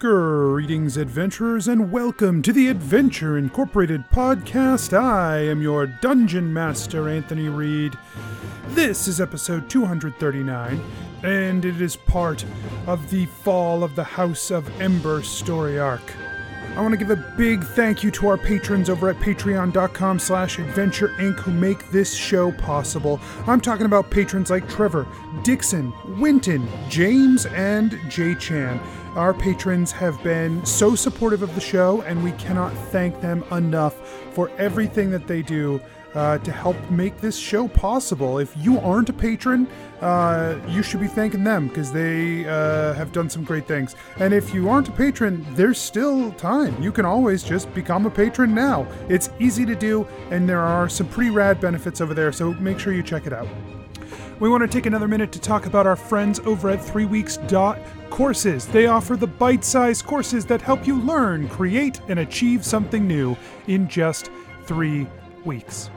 Greetings, adventurers, and welcome to the Adventure Incorporated podcast. I am your dungeon master, Anthony Reed. This is episode 239, and it is part of the Fall of the House of Ember story arc. I want to give a big thank you to our patrons over at patreon.com slash adventure inc who make this show possible. I'm talking about patrons like Trevor, Dixon, Winton, James, and Jay Chan. Our patrons have been so supportive of the show, and we cannot thank them enough for everything that they do uh, to help make this show possible. If you aren't a patron, uh, you should be thanking them because they uh, have done some great things. And if you aren't a patron, there's still time. You can always just become a patron now. It's easy to do, and there are some pretty rad benefits over there, so make sure you check it out. We want to take another minute to talk about our friends over at 3weeks.courses. They offer the bite sized courses that help you learn, create, and achieve something new in just three weeks.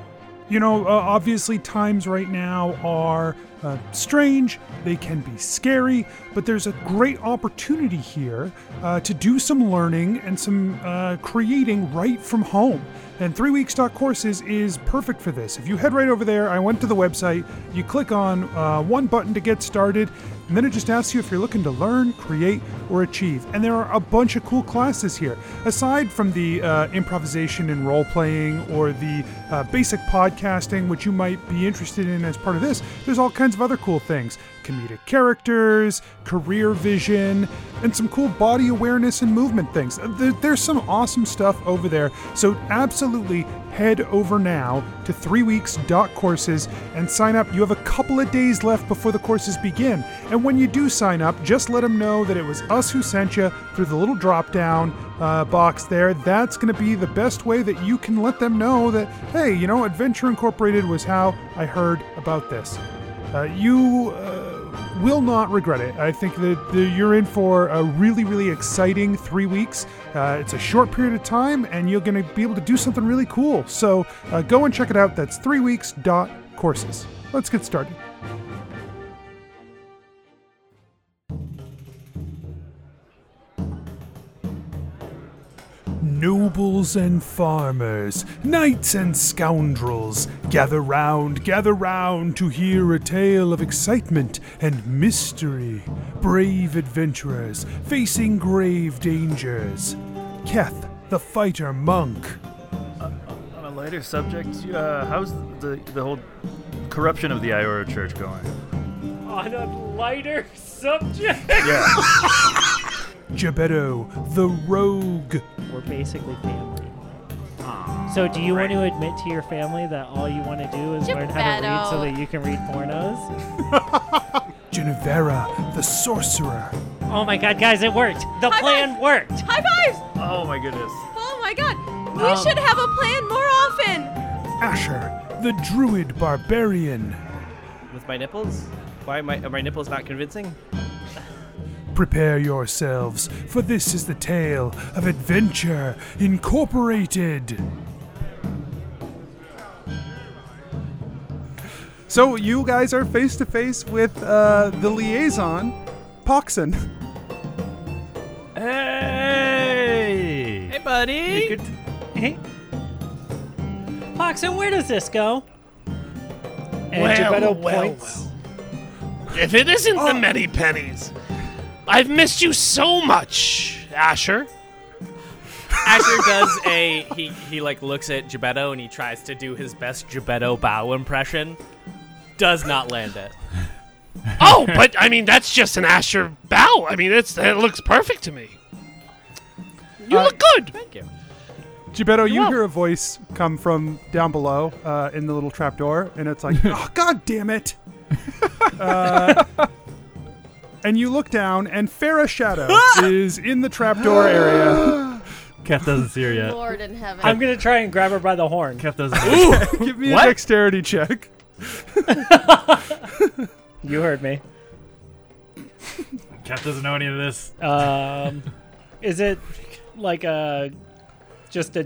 You know, uh, obviously, times right now are uh, strange, they can be scary, but there's a great opportunity here uh, to do some learning and some uh, creating right from home. And three weeks stock courses is perfect for this. If you head right over there, I went to the website, you click on uh, one button to get started, and then it just asks you if you're looking to learn, create, or achieve. And there are a bunch of cool classes here. Aside from the uh, improvisation and role playing or the uh, basic podcasting, which you might be interested in as part of this, there's all kinds of other cool things comedic characters, career vision, and some cool body awareness and movement things. Uh, there's some awesome stuff over there. So, absolutely head over now to 3weeks.courses and sign up. You have a couple of days left before the courses begin. And when you do sign up, just let them know that it was us who sent you through the little drop down uh, box there. That's going to be the best way that you can let them know that, hey, you know, Adventure Incorporated was how I heard about this. Uh, you uh, will not regret it. I think that you're in for a really, really exciting three weeks. Uh, it's a short period of time, and you're going to be able to do something really cool. So uh, go and check it out. That's three weeks dot courses. Let's get started. Nobles and farmers, knights and scoundrels, gather round, gather round to hear a tale of excitement and mystery. Brave adventurers facing grave dangers. Keth, the fighter monk. On a lighter subject, uh, how's the the whole corruption of the Iora Church going? on a lighter subject. Yeah. Gebetto, the rogue. We're basically family. So, do you want to admit to your family that all you want to do is learn how to read so that you can read pornos? Genevera, the sorcerer. Oh my god, guys, it worked! The High plan worked! High fives! oh my goodness. Oh my god. We Um, should have a plan more often. Asher, the druid barbarian. With my nipples? Why am I, are my nipples not convincing? Prepare yourselves, for this is the tale of Adventure Incorporated. So you guys are face to face with uh, the liaison, Poxon. Hey. Hey, buddy! Good. Hey. Poxon, where does this go? And Well, Geppetto well, points. If it isn't the many pennies, I've missed you so much, Asher. Asher does a he he like looks at Gebetto and he tries to do his best Gebetto bow impression. Does not land it. Oh, but I mean that's just an Asher bow. I mean it's it looks perfect to me. You Uh, look good. Thank you. Gibetto, you welcome. hear a voice come from down below uh, in the little trapdoor, and it's like, oh, God damn it. uh, and you look down, and Farah Shadow is in the trapdoor area. Keth doesn't see her yet. Lord in heaven. I'm gonna try and grab her by the horn. Keth doesn't. See her. Give me What? a dexterity check. You heard me. Keth doesn't know any of this. Um, is it like a just a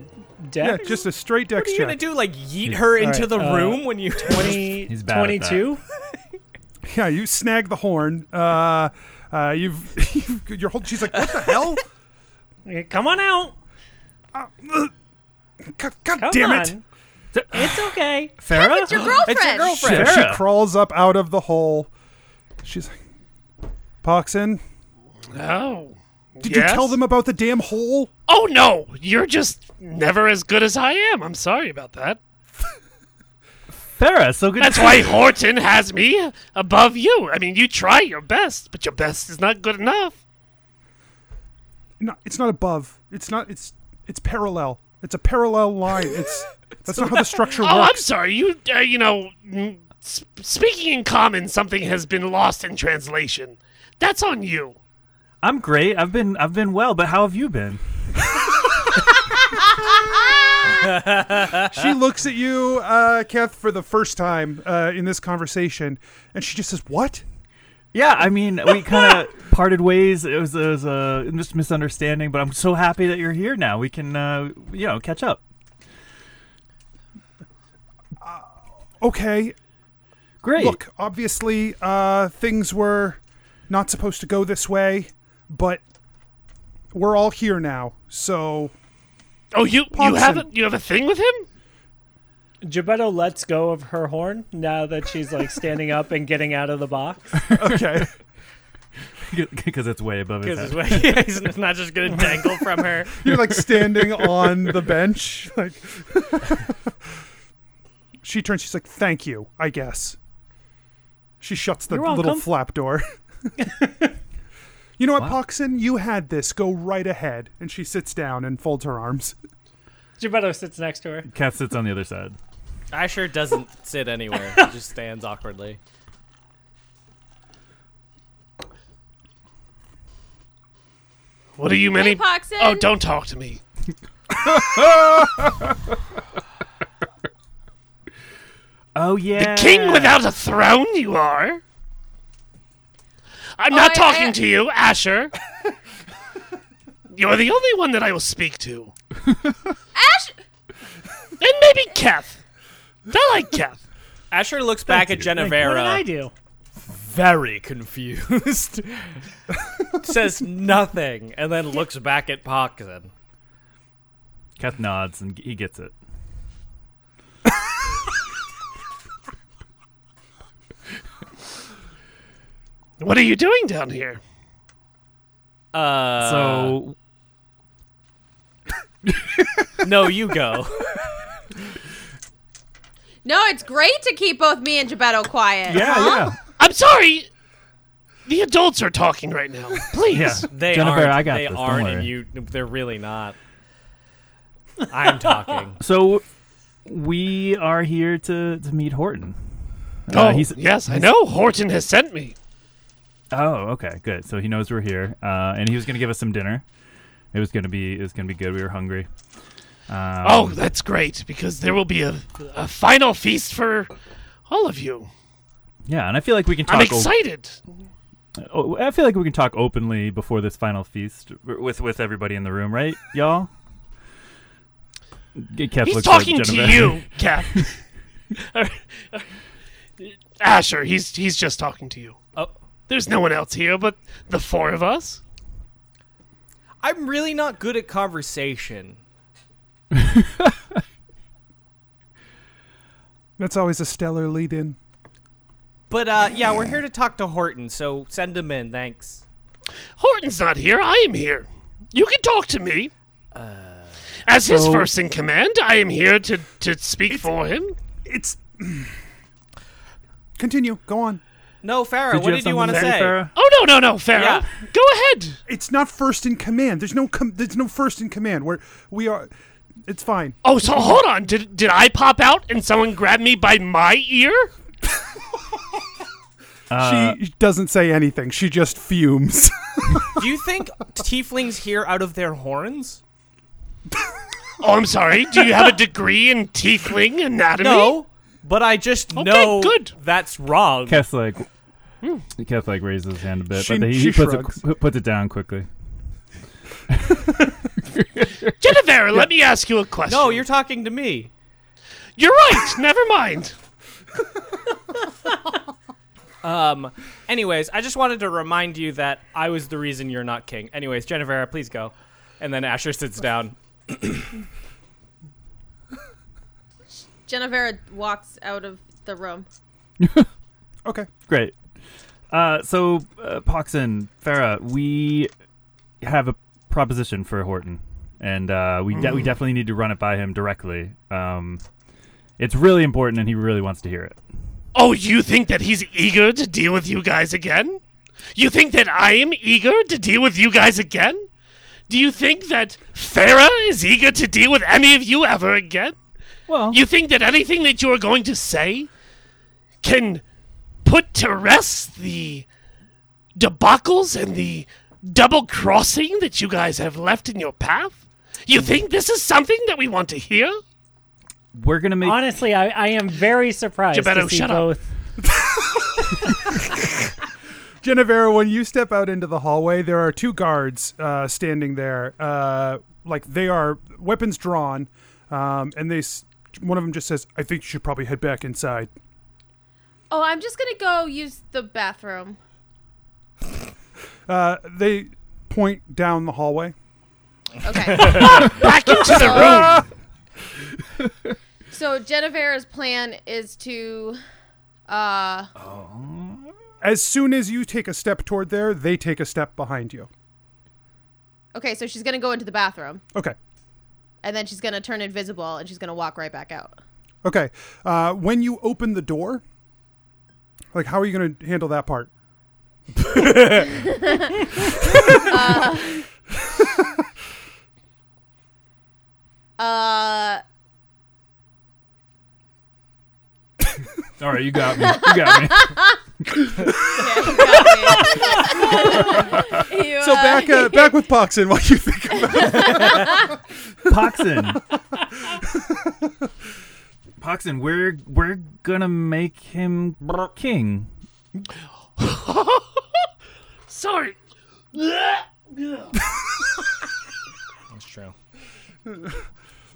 Yeah, dex? just a straight What dex are you check. gonna do? Like yeet her into right, the uh, room when you? 20, He's bad at that. 22? Yeah, you snag the horn. Uh, uh, you've, you've you're holding. She's like, what the hell? Come on out. God, God Come damn on. it! It's okay. Farah? It's your girlfriend. It's your girlfriend. She, she Farah. crawls up out of the hole. She's like, Poxon, Oh. did you tell them about the damn hole? Oh no, you're just never as good as I am. I'm sorry about that. Farah, so good That's to why Horton has me above you. I mean, you try your best, but your best is not good enough. No, it's not above. It's not. It's it's parallel. It's a parallel line. It's that's not how the structure Oh, I'm sorry. You, uh, you know, mm, s- speaking in common, something has been lost in translation. That's on you. I'm great. I've been I've been well, but how have you been? she looks at you, uh, Keth, for the first time uh, in this conversation, and she just says, "What?" Yeah, I mean, we kind of parted ways. It was, it was a just misunderstanding, but I'm so happy that you're here now. We can, uh, you know, catch up. Okay, Great. look. Obviously, uh, things were not supposed to go this way, but we're all here now. So Oh, you, you have a, you have a thing with him? Gebetto lets go of her horn now that she's like standing up and getting out of the box. okay. because it's way above his Because head. he's not just gonna dangle from her. You're like standing on the bench. Like she turns. She's like, "Thank you." I guess. She shuts the You're little welcome. flap door. You know what, Poxon? You had this. Go right ahead. And she sits down and folds her arms. Gebetto sits next to her. Cat sits on the other side. Asher doesn't sit anywhere. He just stands awkwardly. What are you many? Hey, Poxon. Oh, don't talk to me. Oh yeah, The King without a throne, you are. I'm Oh, not I- talking I- to you, Asher. You're the only one that I will speak to. Ash. And maybe Keth. I like Keth. Asher looks back at What did I Genevera, do? very confused. Says nothing, and then looks back at Poxon. Kath nods and he gets it. What are you doing down here? Uh, So no, you go. No, it's great to keep both me and Gebetto quiet. yeah, huh? yeah, I'm sorry. The adults are talking right now. Please. yeah. They Jennifer, aren't. I got they this. Aren't, and you. They're really not. I'm talking. So we are here to to meet Horton. Oh, Uh, he's- yes, I know. Horton has sent me. Oh, okay, good. So he knows we're here, uh, and he was going to give us some dinner. It was going to be it was going to be good. We were hungry. Um, Oh, that's great because there will be a, a final feast for all of you. yeah, and I feel like we can talk. I'm excited. oh, I feel like we can talk openly before this final feast with with everybody in the room, right, y'all? Kath He's talking to you, Kath. Asher, he's he's just talking to you. There's no one else here but the four of us. I'm really not good at conversation. That's always a stellar lead in. But uh, yeah, we're here to talk to Horton, so send him in. Thanks. Horton's not here. I am here. You can talk to me. As his so- first in command, I am here to, to speak for him. It's. Continue. Go on. No, Farah, what did you want to say? say, Farah? Oh no no no, Farah. Yeah. Go ahead. It's not first in command. There's no. Com- there's no first in command. We're we are. It's fine. Oh, so hold on. Did did I pop out and someone grabbed me by my ear? Uh, she doesn't say anything. She just fumes. Do you think tieflings hear out of their horns? Oh, I'm sorry. Do you have a degree in tiefling anatomy? No, but I just Okay, know good. that's wrong. Kath like Kath like raises his hand a bit, She- but he, he puts shrugs. it puts it down quickly. Jennifer, let me ask you a question. No, you're talking to me. You're right. Never mind. Um. Anyways, I just wanted to remind you that I was the reason you're not king. Anyways, Jennifer, please go. And then Asher sits down. Genevera walks out of the room. Okay. Great. Uh, so, uh, Poxon, Farah, we have a proposition for Horton, and uh, we de- we definitely need to run it by him directly. Um, it's really important, and he really wants to hear it. Oh, you think that he's eager to deal with you guys again? You think that I am eager to deal with you guys again? Do you think that Farah is eager to deal with any of you ever again? Well, You think that anything that you are going to say can put to rest the debacles and the double crossing that you guys have left in your path? You think this is something that we want to hear? we're gonna make. Honestly, I, I am very surprised Geppetto, to see shut both. Genevera, when you step out into the hallway, there are two guards uh, standing there. Uh, like they are weapons drawn, um, and they s- one of them just says, "I think you should probably head back inside." Oh, I'm just gonna go use the bathroom. Uh, they point down the hallway. Okay. Back into the room! so Genevera's plan is to uh As soon as you take a step toward there, they take a step behind you. Okay, so she's gonna go into the bathroom Okay. And then she's gonna turn invisible and she's gonna walk right back out. Okay. Uh, when you open the door, like, how are you going to handle that part? Uh All right, you got me. You got me. you, So uh, back uh, back with Poxon while you think about Poxon. Poxon, we're we're gonna make him king. Sorry. That's true.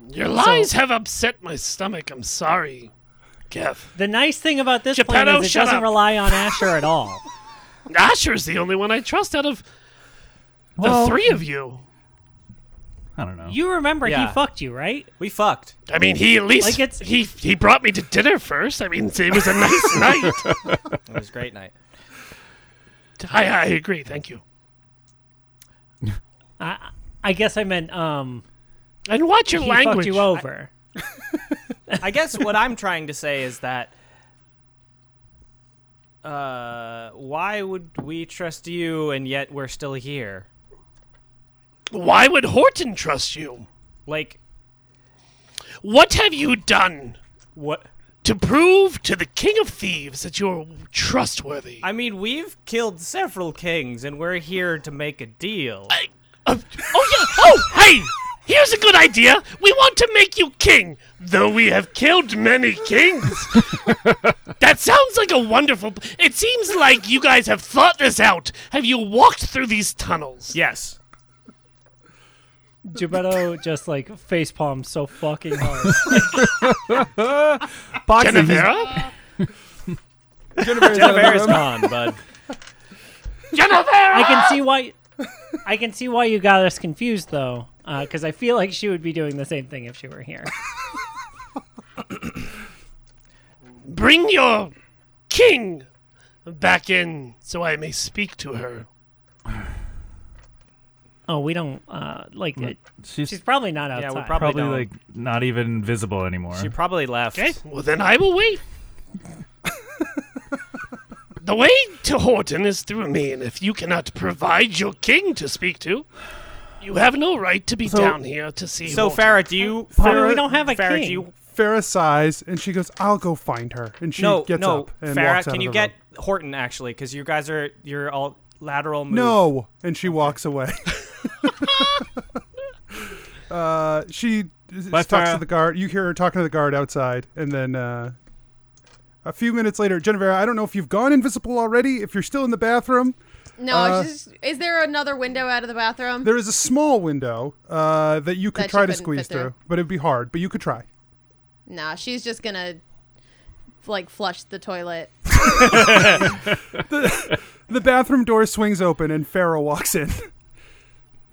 Your lies have upset my stomach. I'm sorry, Kev. The nice thing about this plan is it doesn't up. rely on Asher at all. Asher's the only one I trust out of the Well- three of you. I don't know. You remember Yeah. he fucked you, right? We fucked. I mean, he at least Like it's- he he brought me to dinner first. I mean, it was a nice night. It was a great night. I I agree. Thank you. I I guess I meant um And watch your he language. fucked you over. I guess what I'm trying to say is that uh, why would we trust you and yet we're still here? Why would Horton trust you? Like What have you done what? to prove to the King of Thieves that you're trustworthy? I mean, we've killed several kings and we're here to make a deal. I- uh, oh yeah. Oh hey. Here's a good idea. We want to make you king, though we have killed many kings. that sounds like a wonderful. It seems like you guys have thought this out. Have you walked through these tunnels? yes. Geppetto just like face palms so fucking hard. Poxon, he's- Genevera? Genevera's gone, bud. Genevera! I can see why. I can see why you got us confused though, because I feel like she would be doing the same thing if she were here. Bring your king back in so I may speak to her. Oh, we don't uh, like it. she's, She's probably not outside. Yeah, we probably, probably don't. like not even visible anymore. She probably left. Okay, well then I will wait. the way to Horton is through me, and if you cannot provide your king to speak to, you have no right to be So- down here to see So Horton. Farah, do you? I mean, we don't have a Farah, king. do you? Farah sighs and she goes, "I'll go find her." And she no, gets no. up and Farah, walks out can of you the get room. Horton actually? Because you guys are you're all lateral move. No, and she walks away. uh, she Bye, talks to Farah. the guard. You hear her talking to the guard outside, and then uh, a few minutes later, Genevera, I don't know if you've gone invisible already. If you're still in the bathroom, No, Uh, just, is there another window out of the bathroom? there is a small window uh, that you could That try to squeeze through. through, but it'd be hard. But you could try. Nah, she's just gonna like flush the toilet. The bathroom door swings open, and Farah walks in.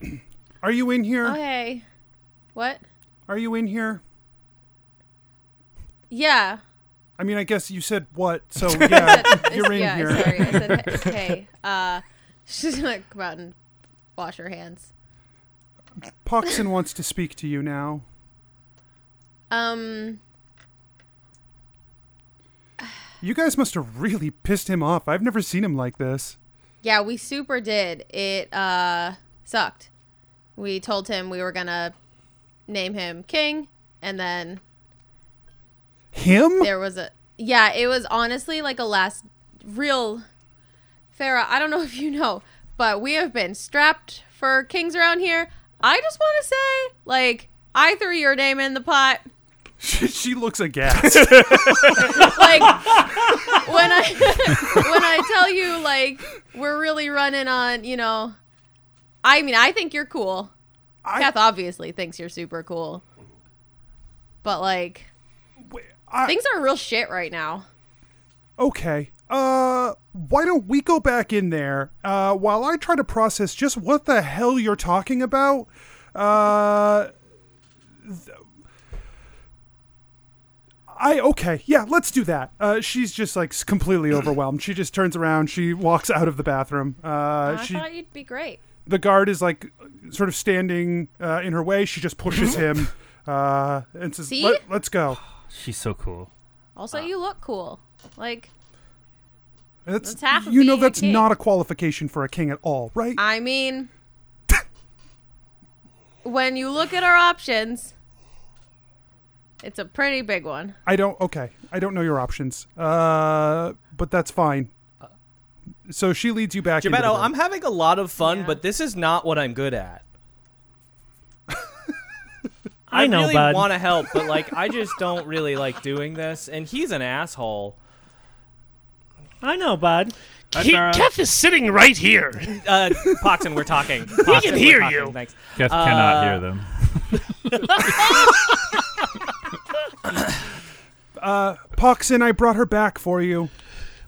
Are you in here? Okay. What? Are you in here? Yeah. I mean, I guess you said what, so yeah, you're in yeah, here. sorry. I said hey. Uh, she's gonna come out and wash her hands. Poxon wants to speak to you now. Um. You guys must have really pissed him off. I've never seen him like this. Yeah, we super did. It uh sucked. We told him we were gonna name him king, and then Him? there was a yeah. It was honestly like a last real. Farah, I don't know if you know, but we have been strapped for kings around here. I just want to say, like, I threw your name in the pot. She, she looks aghast. like when I when I tell you like we're really running on, you know, I mean I think you're cool. I- Kath obviously thinks you're super cool. But like I- things are real shit right now. okay. Uh, why don't we go back in there uh, while I try to process just what the hell you're talking about? Uh, th- I okay, yeah, let's do that. Uh, she's just like completely overwhelmed. She just turns around. She walks out of the bathroom. Uh, I she thought you'd be great. the guard is like sort of standing uh, in her way. She just pushes him uh, and says, See? Let, "Let's go." She's so cool. Also, you look cool. Like That's, That's half of you know being a that's king. not a qualification for a king at all, right? I mean when you look at our options, it's a pretty big one. I don't. Okay, I don't know your options, uh, but that's fine. So she leads you back. into the Gebetto. I'm having a lot of fun, Yeah. but this is not what I'm good at. I know, really want to help, but like I just don't really like doing this, and he's an asshole. I know, bud. Hi, He, Farah. Keth is sitting right here. Uh, Poxon, we're talking. Poxon, can we're hear talking. you. Thanks. Keth cannot Uh, hear them. Poxon, I brought her back for you.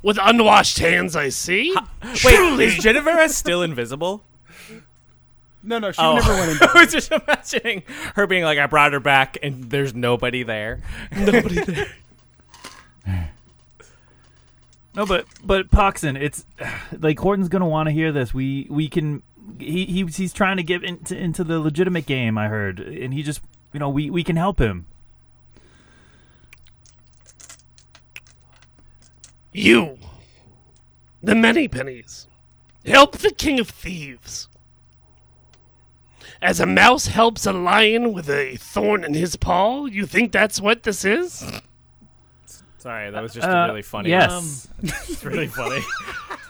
With unwashed hands, I see. Wait, Truly. is Jennifer still invisible? No, no, she Oh. never went in. I was just imagining her being like, I brought her back, and there's nobody there. Nobody there. No, but but Poxon, it's like Horton's gonna want to hear this. We we can. He, he he's trying to get into into the legitimate game. I heard, and he just you know we we can help him. You, the many pennies, help the king of thieves. As a mouse helps a lion with a thorn in his paw, you think that's what this is? Sorry, that was just Uh, really funny. Yes. It's really funny.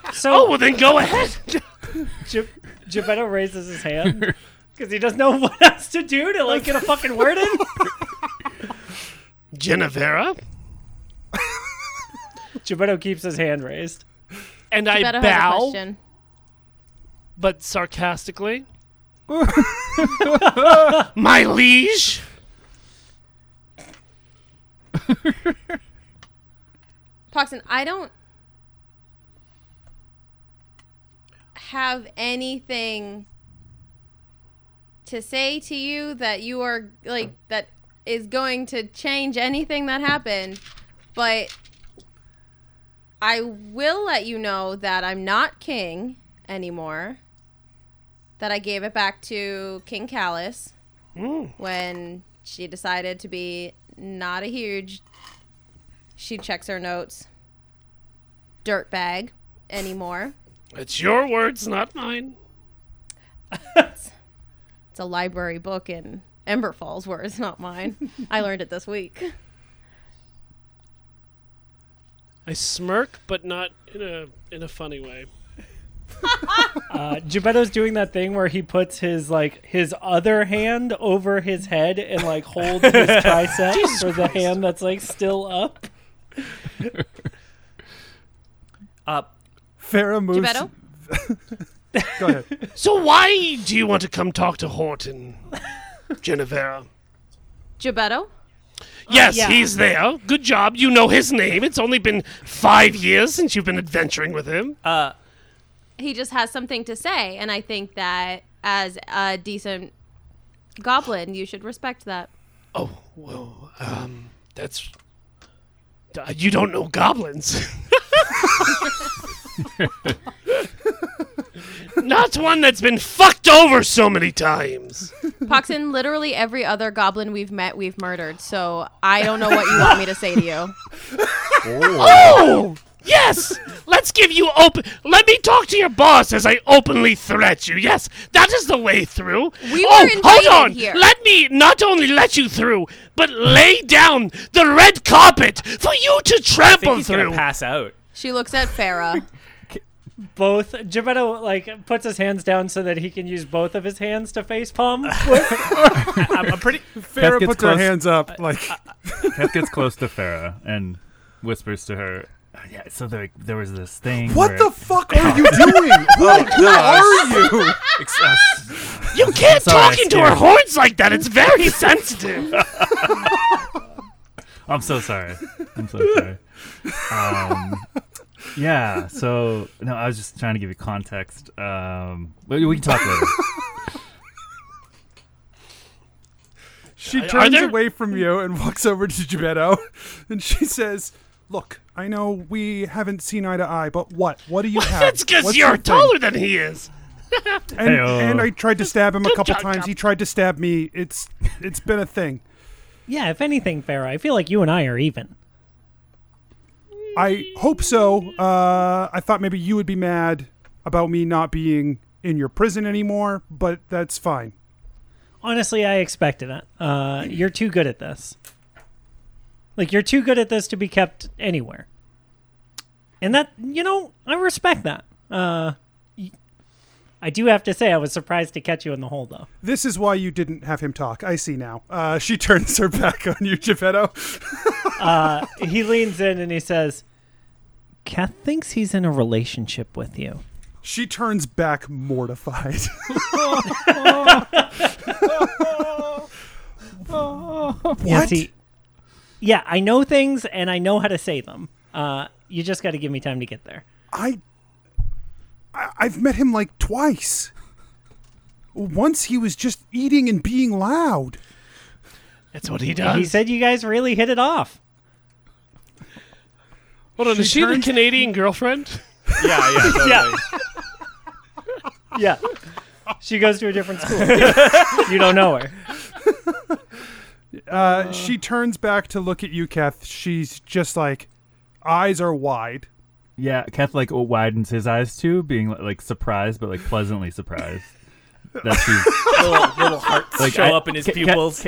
Oh, So well, then go ahead. Ge- Geppetto raises his hand because he doesn't know what else to do to like get a fucking word in. Genevera, Geppetto keeps his hand raised. and I Beto has a bow, question. but sarcastically. My liege, Poxon, I don't have anything to say to you that you are like that is going to change anything that happened, but I will let you know that I'm not king anymore. That I gave it back to King Callus hmm. when she decided to be not a huge she checks her notes. Dirtbag anymore. it's your words, not mine. It's a library book in Ember Falls words, not mine. I learned it this week. I smirk, but not in a in a funny way. Uh, Geppetto's doing that thing where he puts his like his other hand over his head and like holds his tricep for the hand that's like still up. Uh, Farah moves. Geppetto? Go ahead. So why do you want to come talk to Horton, Genevera? Gebetto? Yes, yeah. he's there. Good job. You know his name. It's only been five years since you've been adventuring with him. uh, He just has something to say, and I think that as a decent goblin. You should respect that. Oh, well, um, that's. Uh, You don't know goblins. Not one that's been fucked over so many times. Poxon, literally every other goblin we've met, we've murdered. So I don't know what you want me to say to you. Oh, yes. Let's give you open. Let me talk to your boss as I openly threat you. Yes, that is the way through. We oh, were hold on. here. Let me not only let you through, but lay down the red carpet for you to I think trample he's through. gonna pass out. She looks at Farah. Both Gebetto like puts his hands down so that he can use both of his hands to face palm. I'm, I'm pretty. Farah gets puts her hands up like Kath gets close to Farah and whispers to her, "Uh, "Yeah, so there, there was this thing. What where- the fuck are you doing? Who, who are you? You can't Sorry, talk into her scared. horns like that. It's very sensitive. I'm so sorry. I'm so sorry. Um, yeah. So no, I was just trying to give you context. Um, we, we can talk later. She Are- are turns there- away from you and walks over to Gebetto, and she says, "Look, I know we haven't seen eye to eye, but what? What do you have? That's because What's you're your taller than he is. And, Heyo. and I tried to stab him a couple Chop, times. chop. He tried to stab me. It's it's been a thing. yeah, if anything, Farah, I feel like you and I are even. I hope so. Uh, I thought maybe you would be mad about me not being in your prison anymore, but that's fine. Honestly, I expected it. Uh, you're too good at this. Like you're too good at this to be kept anywhere. And that, you know, I respect that. Uh, y- I do have to say, I was surprised to catch you in the hole, though. This is why you didn't have him talk. I see now. Uh, she turns her back on you, Geppetto. Uh, he leans in and he says, "Kath thinks he's in a relationship with you." She turns back mortified. Yeah, What? see, yeah, I know things and I know how to say them. Uh, you just got to give me time to get there. I, I I've met him like twice. Once he was just eating and being loud. That's what he does. He said you guys really hit it off. Hold on, She is she the Canadian girlfriend? Yeah, yeah, totally. Yeah. Yeah. She goes to a different school. you don't know her. Uh, she turns back to look at you, Kath. She's just like, eyes are wide. yeah, Kath like widens his eyes too, being like surprised, but like pleasantly surprised that she's little, little hearts Like, show I- up in his Ca- Ca- pupils.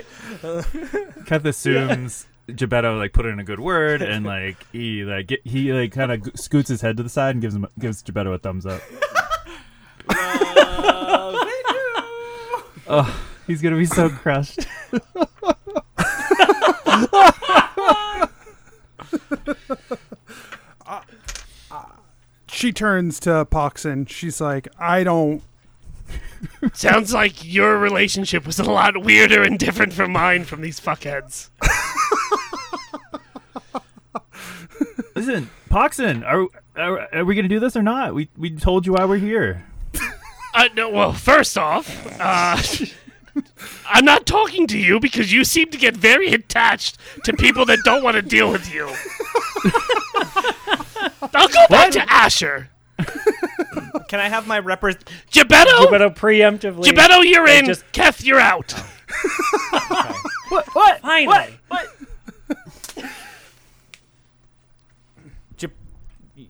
Kath assumes Gebetto like put in a good word and like he like get, he like kind of scoots his head to the side and gives him gives Gebetto a thumbs up. oh, he's gonna be so crushed. She turns to Poxon. She's like, I don't. Sounds like your relationship was a lot weirder and different from mine from these fuckheads. Listen, Poxon, are, are are we gonna do this or not? We we told you why we're here. Uh, no, well, first off, uh, I'm not talking to you because you seem to get very attached to people that don't want to deal with you. I'll go back to Asher. Can I have my repres? Gebetto? But preemptively. Gebetto, you're in. just- Keth, you're out. What? What? Finally. What? Jib-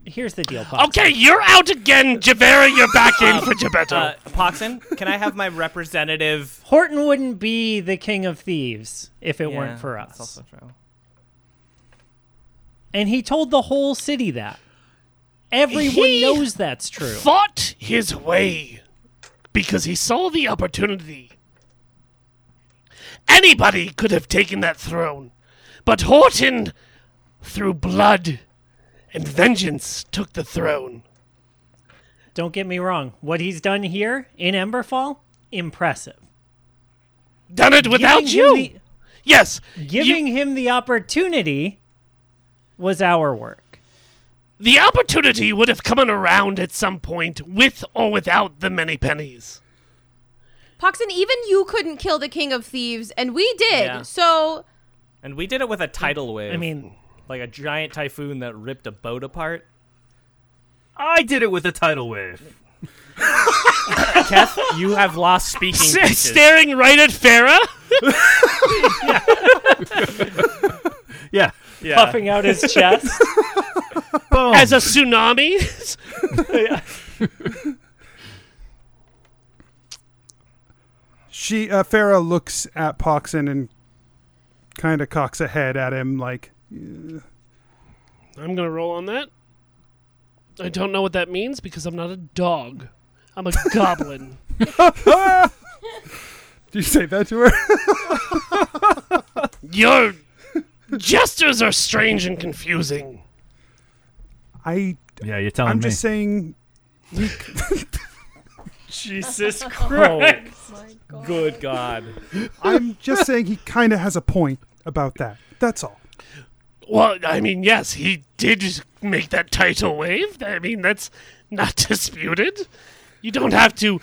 Here's the deal, Pop. Okay, you're out again, Javera. You're back in for Gebetto. uh, Poxon, can I have my representative? Horton wouldn't be the king of thieves if it Yeah, weren't for us. that's us. also true. And he told the whole city that. Everyone He knows that's true. fought his way because he saw the opportunity. Anybody could have taken that throne, but Horton, through blood and vengeance, took the throne. Don't get me wrong. What he's done here in Emberfall, impressive. Done it without Giving you. the- yes, you- Giving him the opportunity was our work. The opportunity would have come around at some point, with or without the many pennies. Poxon, even you couldn't kill the king of thieves, and we did. Yeah. So And we did it with a tidal wave. I mean, like a giant typhoon that ripped a boat apart. I did it with a tidal wave. Keth, you have lost speaking S- staring right at Farah. Yeah. yeah. puffing out his chest. Boom. as a tsunami. She uh, Farah looks at Poxon and kind of cocks a head at him like I'm gonna roll on that. I don't know what that means because I'm not a dog. I'm a goblin. Did you say that to her? Your gestures are strange and confusing. I yeah, you're telling me I'm me. just saying Jesus Oh, Christ. Good God. I'm just saying he kind of has a point about that. That's all. Well, I mean, yes, he did make that tidal wave. I mean, that's not disputed. You don't have to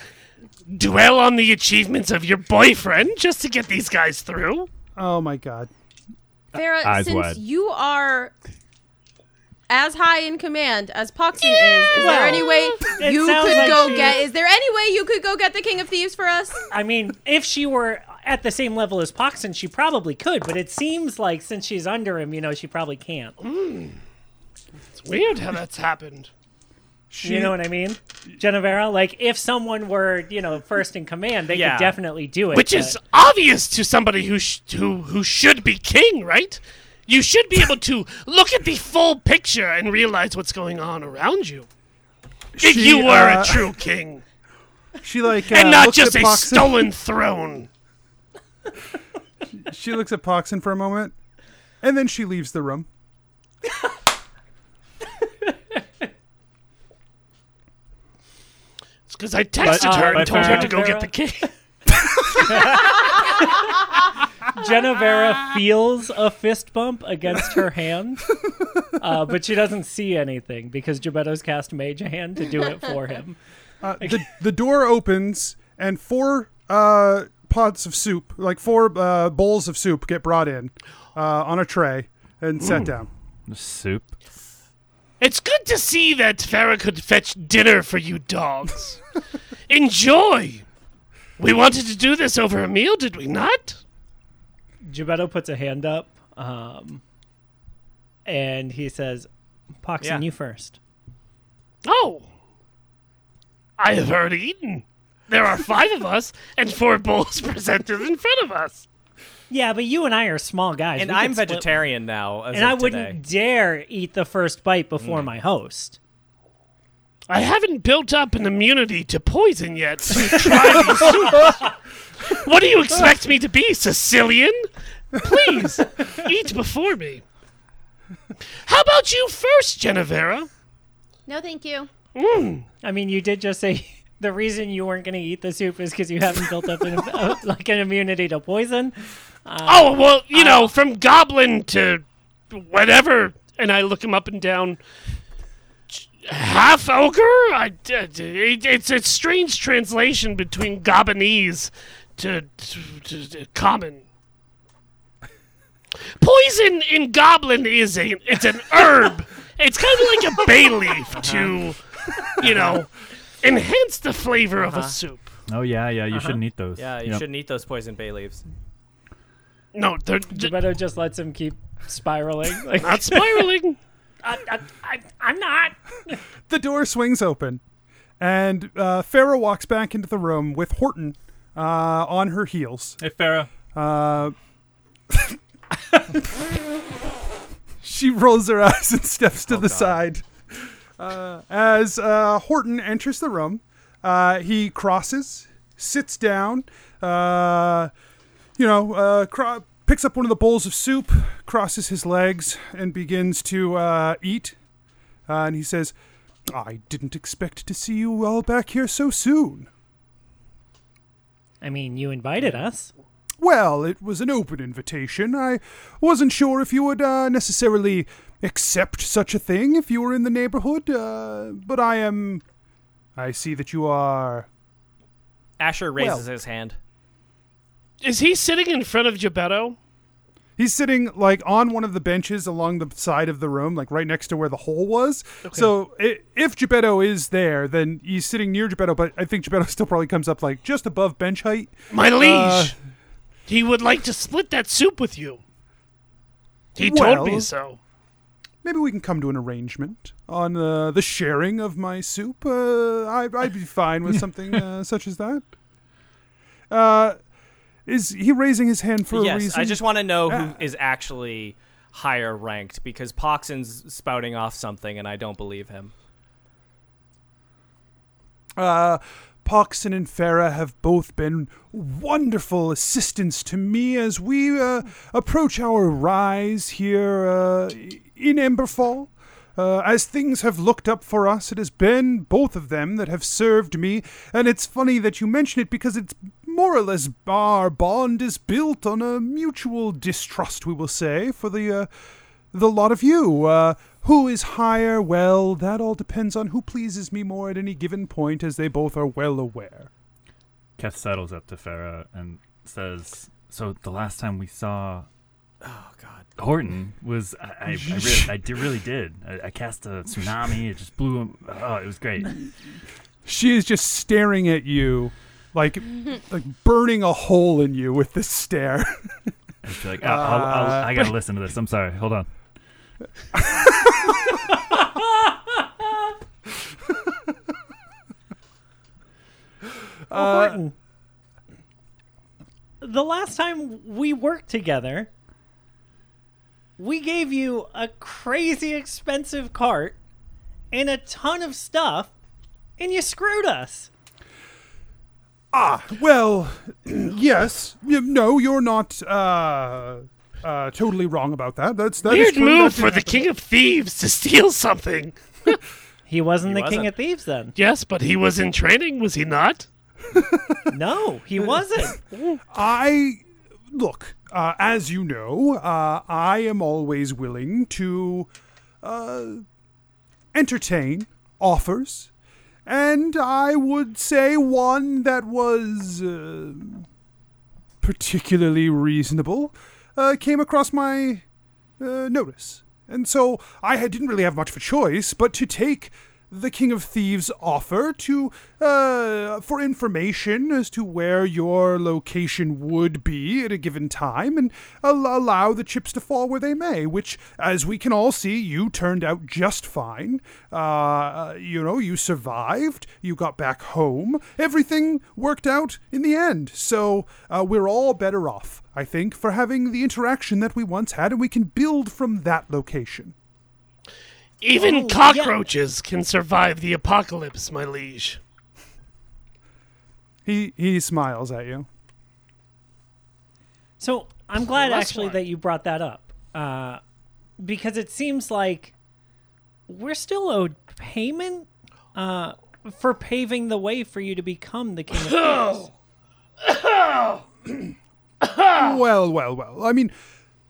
dwell on the achievements of your boyfriend just to get these guys through. Oh my god. Farah, eyes since wide. you are as high in command as Poxon is, is there any way you could like go she- get? Is there any way you could go get the king of thieves for us? I mean, if she were at the same level as Poxon, she probably could, but it seems like since she's under him, you know, she probably can't. Hmm. It's weird how that's happened. She, you know what I mean? Genevera, like if someone were, you know, first in command, they Yeah. could definitely do it. Which but- is obvious to somebody who sh- who who should be king, right? You should be able to look at the full picture and realize what's going on around you. If you were uh, a true king, she like uh, and not looks just at a Poxon. stolen throne. She looks at Poxon for a moment, and then she leaves the room. It's because I texted uh, her and but told her to go get the king. Genevera feels a fist bump against her hand, uh, but she doesn't see anything because Gebetto's cast Mage Hand to do it for him. Uh, the the door opens, and four uh, pots of soup, like four uh, bowls of soup, get brought in uh, on a tray and set down. Soup. It's good to see that Farah could fetch dinner for you dogs. Enjoy. We wanted to do this over a meal, did we not? Gebetto puts a hand up, um, and he says, "Poxon, Yeah. you first. Oh. I have already eaten. There are five of us, and four bowls presented in front of us. Yeah, but you and I are small guys, And We I'm could split- vegetarian now. As and of I wouldn't today. dare eat the first bite before Mm. my host. I haven't built up an immunity to poison yet to try these soups. What do you expect me to be, Sicilian? Please, eat before me. How about you first, Genevera? No, thank you. Mm. I mean, you did just say the reason you weren't going to eat the soup is because you haven't built up an, uh, like an immunity to poison. Um, oh, well, you uh, know, from goblin to whatever, and I look him up and down. Half ogre? I, it, it's a strange translation between Goblinese to, to, to- to common. Poison in goblin is a it's an herb. It's kind of like a bay leaf uh-huh. to, you know, uh-huh. enhance the flavor of a uh-huh. soup. Oh yeah, yeah. You shouldn't eat those. Yeah, you Yep. shouldn't eat those poison bay leaves. No, they're d- Gebetto just lets him keep spiraling. Like, not spiraling. I, I, I, I'm not. The door swings open, and uh, Farah walks back into the room with Horton uh, on her heels. Hey Farah. Uh, she rolls her eyes and steps to the side. Uh, as uh, Horton enters the room, uh, he crosses, sits down, uh, you know, uh, cro- picks up one of the bowls of soup, crosses his legs, and begins to uh, eat. Uh, and he says, I didn't expect to see you all back here so soon. I mean, you invited us. Well, it was an open invitation. I wasn't sure if you would uh, necessarily accept such a thing if you were in the neighborhood, uh, but I am. I see that you are. Asher raises Well- his hand. Is he sitting in front of Gebetto? He's sitting like on one of the benches along the side of the room, like right next to where the hole was. So i- if Geppetto is there, then he's sitting near Geppetto, but I think Geppetto still probably comes up like just above bench height. My liege, Uh, he would like to split that soup with you. He told me so. Maybe we can come to an arrangement on uh, the sharing of my soup. Uh, I, I'd be fine with something uh, such as that. Uh, is he raising his hand for a yes, reason? I just want to know who Ah. is actually higher ranked because Poxon's spouting off something and I don't believe him. Uh, Poxon and Farah have both been wonderful assistants to me as we uh, approach our rise here uh, in Emberfall. Uh, as things have looked up for us, it has been both of them that have served me, and it's funny that you mention it because it's more or less our bond is built on a mutual distrust, we will say, for the uh, the lot of you. Uh, who is higher? Well, that all depends on who pleases me more at any given point, as they both are well aware. Keth settles up to Farah and says, "So the last time we saw Oh God. Horton was I, I, I really I did, really did. I, I cast a tsunami. It just blew him. Oh, it was great. She is just staring at you, like like burning a hole in you with this stare. I feel like I'll, I'll, I'll, Uh, I gotta listen to this. I'm sorry. Hold on. Well, Horton, the last time we worked together, we gave you a crazy expensive cart and a ton of stuff, and you screwed us. Ah, well, yes, no, you're not uh, uh, totally wrong about that. That's that is Weird true. move That for the happen. king of thieves to steal something. He wasn't He the king wasn't. of thieves then. Yes, but he was in training, was he not? No, he wasn't. I look, uh, as you know, uh, I am always willing to uh, entertain offers, and I would say one that was uh, particularly reasonable uh, came across my uh, notice. And so I didn't really have much of a choice but to take the King of Thieves offer to uh, for information as to where your location would be at a given time and al- allow the chips to fall where they may, which, as we can all see, you turned out just fine. Uh, you know, you survived, you got back home, everything worked out in the end. So uh, we're all better off, I think, for having the interaction that we once had, and we can build from that location. Even Oh, yeah. cockroaches can survive the apocalypse, my liege. He he smiles at you. So I'm glad Last actually one. that you brought that up, uh, because it seems like we're still owed payment uh, for paving the way for you to become the king of thieves. Well, well, well. I mean,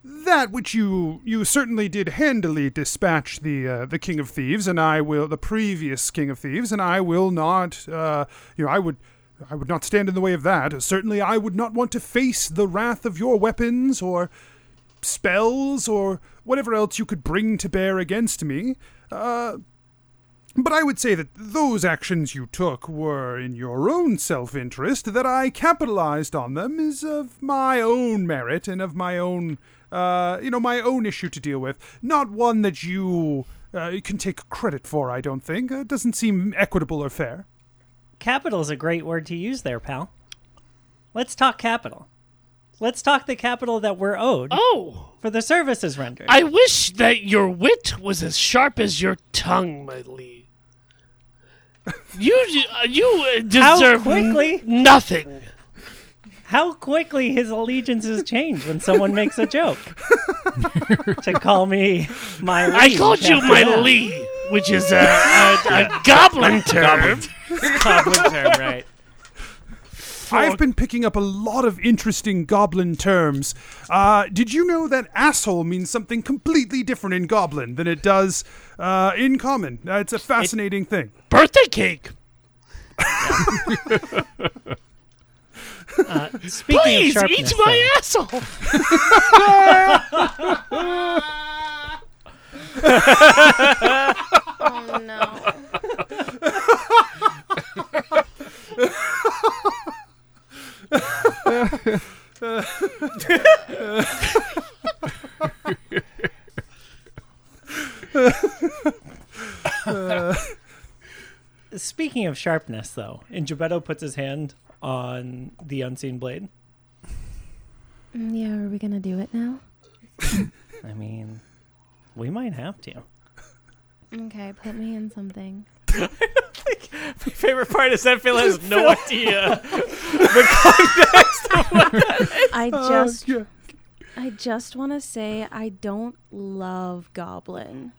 that which you you certainly did handily dispatch the uh, the king of thieves, and I will the previous king of thieves, and I will not. Uh, you know, I would. I would not stand in the way of that. Certainly, I would not want to face the wrath of your weapons or spells or whatever else you could bring to bear against me. Uh, but I would say that those actions you took were in your own self interest, that I capitalized on them is of my own merit and of my own, uh, you know, my own issue to deal with. Not one that you uh, can take credit for, I don't think. It doesn't seem equitable or fair. Capital is a great word to use there, pal. Let's talk capital. Let's talk the capital that we're owed Oh, for the services rendered. I wish that your wit was as sharp as your tongue, my liege. You, uh, you uh, How deserve quickly? n- nothing. How quickly his allegiances change when someone makes a joke. to call me my I liege called you after my that. Lee, which is a, a, a goblin term. Goblin term, right? I've been picking up a lot of interesting goblin terms. Uh, did you know that asshole means something completely different in goblin than it does uh, in common? Uh, it's a fascinating thing. Birthday cake. Uh, speaking Please of eat my asshole. Oh no. speaking of sharpness, though, and Gebetto puts his hand on the unseen blade. Mm, Yeah, are we gonna do it now? I mean, we might have to. Okay, put me in something. My favorite part is that Phil has no idea the context of what that I Oh, just yeah. I just want to say I don't love goblin.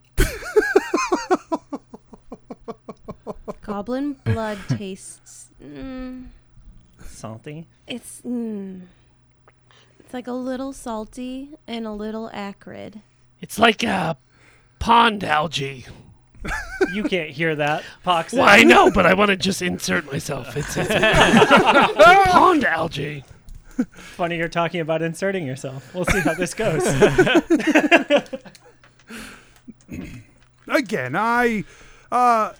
Goblin blood tastes mm, Salty. it's mm, it's like a little salty and a little acrid. It's like a pond algae. You can't hear that, Pox. Well, I know, but I want to just insert myself. It's, it's, it's pond algae. Funny you're talking about inserting yourself. We'll see how this goes. Again, I, uh,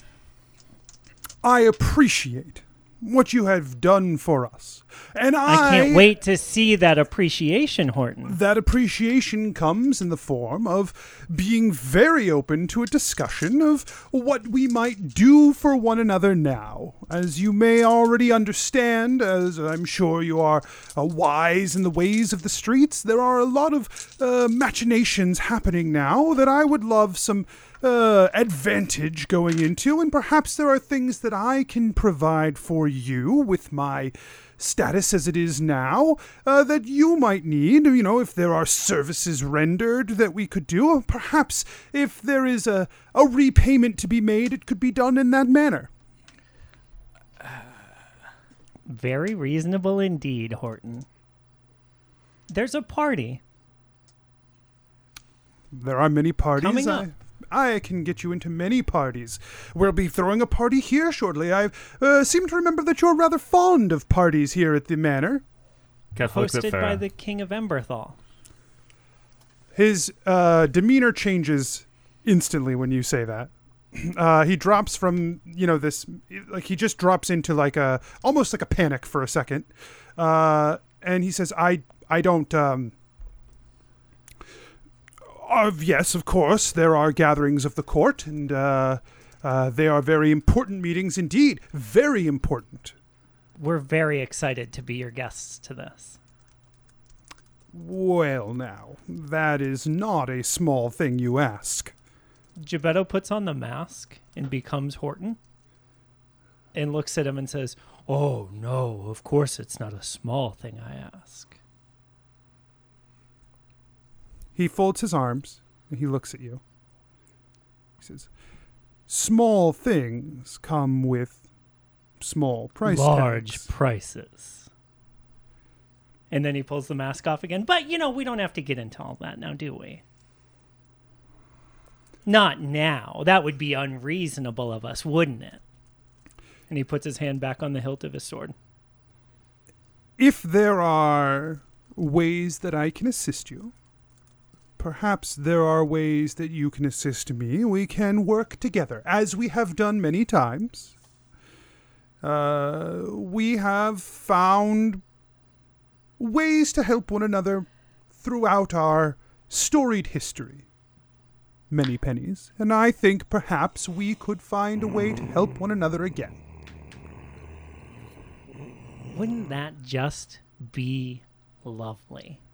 I appreciate what you have done for us, and I, I can't wait to see that appreciation, Horton. That appreciation comes in the form of being very open to a discussion of what we might do for one another now. As you may already understand, as I'm sure you are uh, wise in the ways of the streets, there are a lot of uh, machinations happening now that I would love some uh, advantage going into, and perhaps there are things that I can provide for you with my status as it is now uh, that you might need. You know, if there are services rendered that we could do, perhaps if there is a, a repayment to be made, it could be done in that manner. Very reasonable indeed, Horton. There's a party. There are many parties. Coming up. I, I can get you into many parties. We'll be throwing a party here shortly. I uh, seem to remember that you're rather fond of parties here at the manor. Keth hosted by the King of Emberfall. His uh, demeanor changes instantly when you say that. Uh, he drops from you know this like he just drops into like a almost like a panic for a second, uh, and he says, "I I don't." Um, of yes, of course, there are gatherings of the court, and uh, uh, they are very important meetings indeed. Very important. We're very excited to be your guests to this. Well, now that is not a small thing you ask. Gebetto puts on the mask and becomes Horton and looks at him and says, Oh, no, of course it's not a small thing I ask. He folds his arms and he looks at you. He says, Small things come with small price Large tags." prices. And then he pulls the mask off again. But, you know, we don't have to get into all that now, do we? Not now. That would be unreasonable of us, wouldn't it? And he puts his hand back on the hilt of his sword. If there are ways that I can assist you, perhaps there are ways that you can assist me. We can work together, as we have done many times. Uh, we have found ways to help one another throughout our storied history. Many pennies, and I think perhaps we could find a way to help one another again. Wouldn't that just be lovely?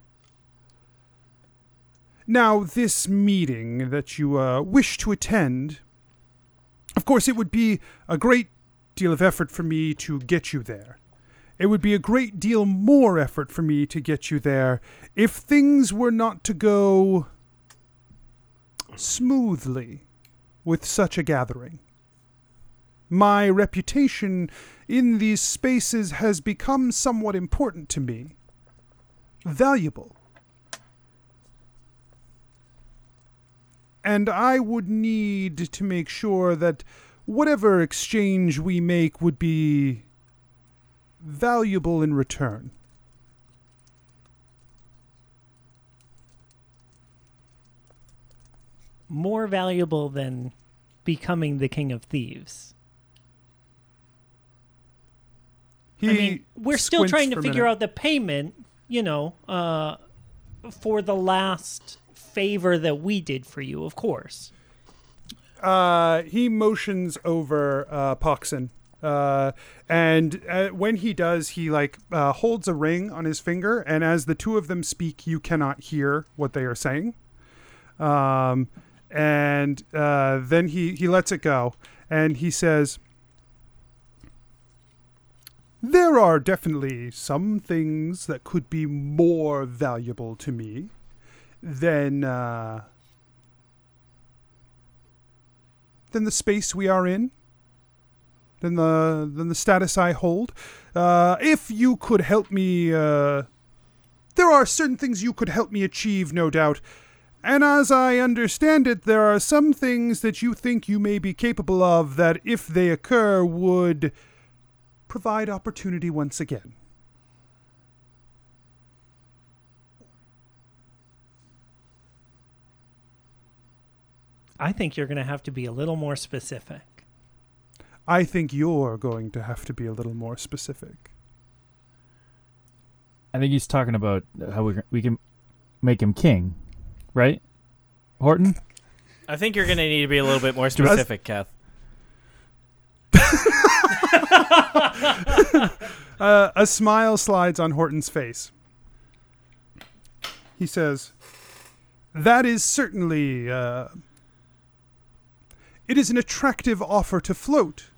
Now, this meeting that you uh, wish to attend, of course, it would be a great deal of effort for me to get you there. It would be a great deal more effort for me to get you there if things were not to go smoothly with such a gathering. My reputation in these spaces has become somewhat important to me, valuable. And I would need to make sure that whatever exchange we make would be valuable in return. More valuable than becoming the king of thieves. He I mean, we're still trying to figure out the payment, you know, uh, for the last favor that we did for you, of course. uh, he motions over uh, Poxon. Uh, and uh, when he does, he like uh, holds a ring on his finger, and as the two of them speak, you cannot hear what they are saying. Um, and uh, then he he lets it go, and he says, "There are definitely some things that could be more valuable to me than." Uh, than the space we are in, than the than the status I hold. Uh, if you could help me, uh, there are certain things you could help me achieve, no doubt. And as I understand it, there are some things that you think you may be capable of that, if they occur, would provide opportunity once again. I think you're going to have to be a little more specific. I think you're going to have to be a little more specific. I think he's talking about how we we can make him king, right? Horton. I think you're gonna need to be a little bit more specific, Kath. Uh, a smile slides on Horton's face. He says, That is certainly. Uh, it is an attractive offer to float.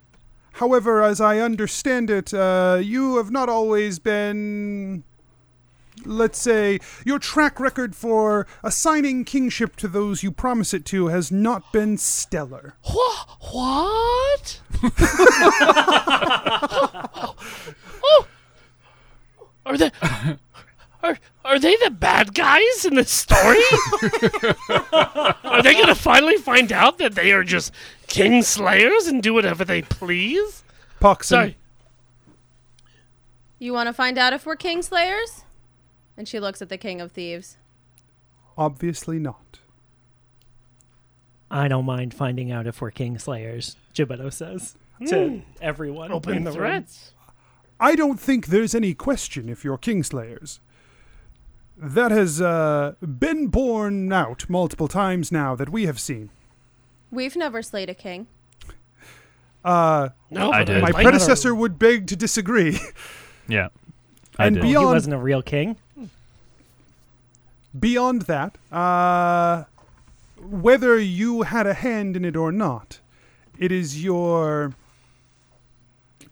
However, as I understand it, uh, you have not always been. Let's say, your track record for assigning kingship to those you promise it to has not been stellar. What? What? oh, are they? Are, are they the bad guys in the story? are they gonna finally find out that they are just king slayers and do whatever they please? Poxon, Sorry. You want to find out if we're king slayers? And she looks at the King of Thieves. obviously not. I don't mind finding out if we're king slayers, Gibetto says to hmm. everyone in Open the room. threats. I don't think there's any question if you're Kingslayers. That has uh, been borne out multiple times now that we have seen. We've never slayed a king. Uh, No, I did. My like predecessor would beg to disagree. Yeah. I And did. Oh, he wasn't a real king. Beyond that, uh, whether you had a hand in it or not, it is your.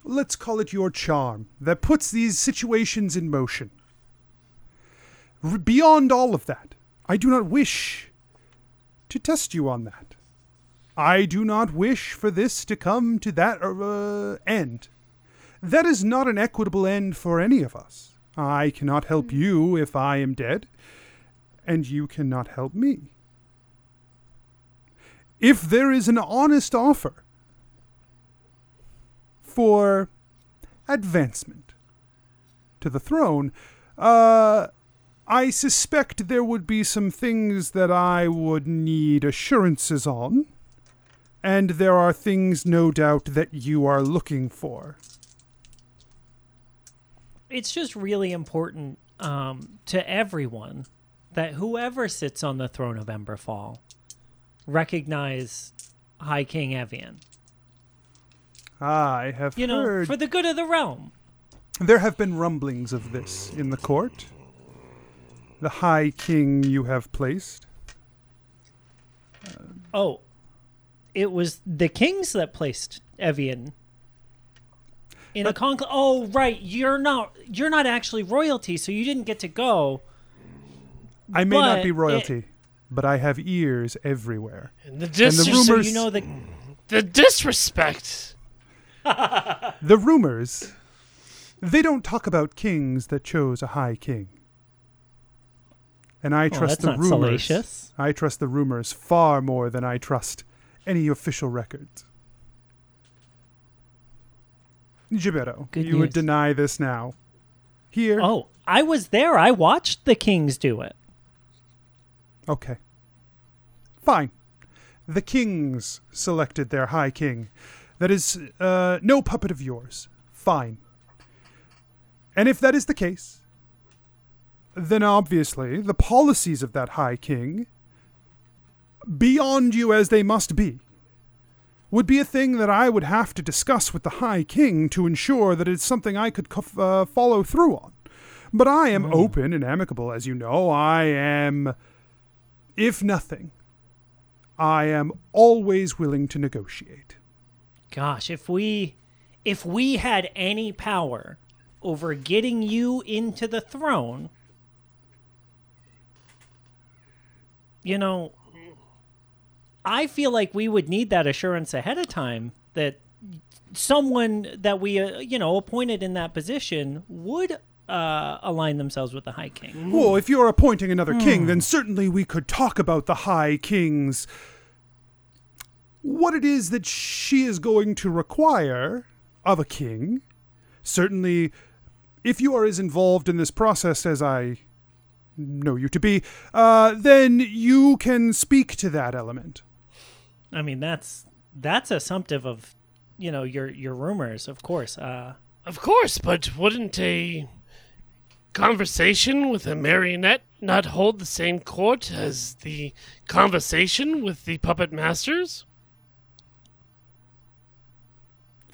Let's call it your charm that puts these situations in motion. Beyond all of that, I do not wish to test you on that. I do not wish for this to come to that uh, end. That is not an equitable end for any of us. I cannot help you if I am dead, and you cannot help me. If there is an honest offer for advancement to the throne, uh, I suspect there would be some things that I would need assurances on, and there are things, no doubt, that you are looking for. It's just really important um, to everyone that whoever sits on the throne of Emberfall recognize High King Evian. I have You know, heard for the good of the realm. There have been rumblings of this in the court. The High King you have placed. Oh, it was the kings that placed Evian in a conclave. Oh, right. You're not. You're not actually royalty, so you didn't get to go. I may not But be it- royalty, but I have ears everywhere. And the, And the Just so rumors- you know the the disrespect. The rumors, they don't talk about kings that chose a high king. And I Oh, trust the rumors. salacious. I trust the rumors far more than I trust any official records. Gibetto, Good you would deny this now. Here. Oh, I was there. I watched the Kings do it. Okay. Fine. The kings selected their high king. That is uh, no puppet of yours. Fine. And if that is the case, then obviously the policies of that high king, beyond you as they must be, would be a thing that I would have to discuss with the high king to ensure that it's something I could co- uh, follow through on. But I am open and amicable, as you know. I am if nothing, I am always willing to negotiate. Gosh, if we if we had any power over getting you into the throne, you know, I feel like we would need that assurance ahead of time that someone that we uh, you know appointed in that position would uh, align themselves with the High King. Well, if you're appointing another king, then certainly we could talk about the High King's. What it is that she is going to require of a king. Certainly, if you are as involved in this process as I know you to be, uh, then you can speak to that element. I mean, that's that's assumptive of you know your your rumors, of course. Uh, Of course, but wouldn't a conversation with a marionette not hold the same court as the conversation with the puppet masters?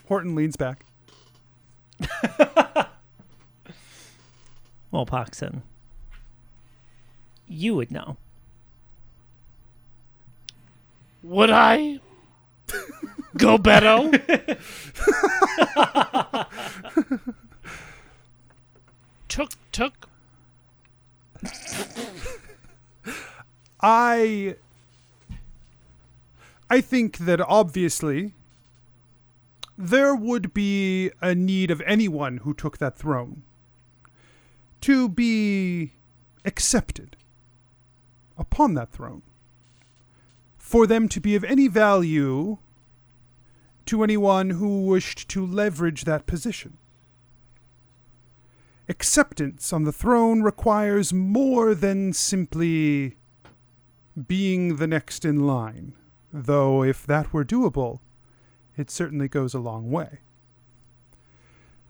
Horton leans back. well, Poxon, you would know. Would I? Go Beto? took took I I think that obviously there would be a need of anyone who took that throne to be accepted upon that throne. For them to be of any value to anyone who wished to leverage that position. Acceptance on the throne requires more than simply being the next in line, though if that were doable, it certainly goes a long way.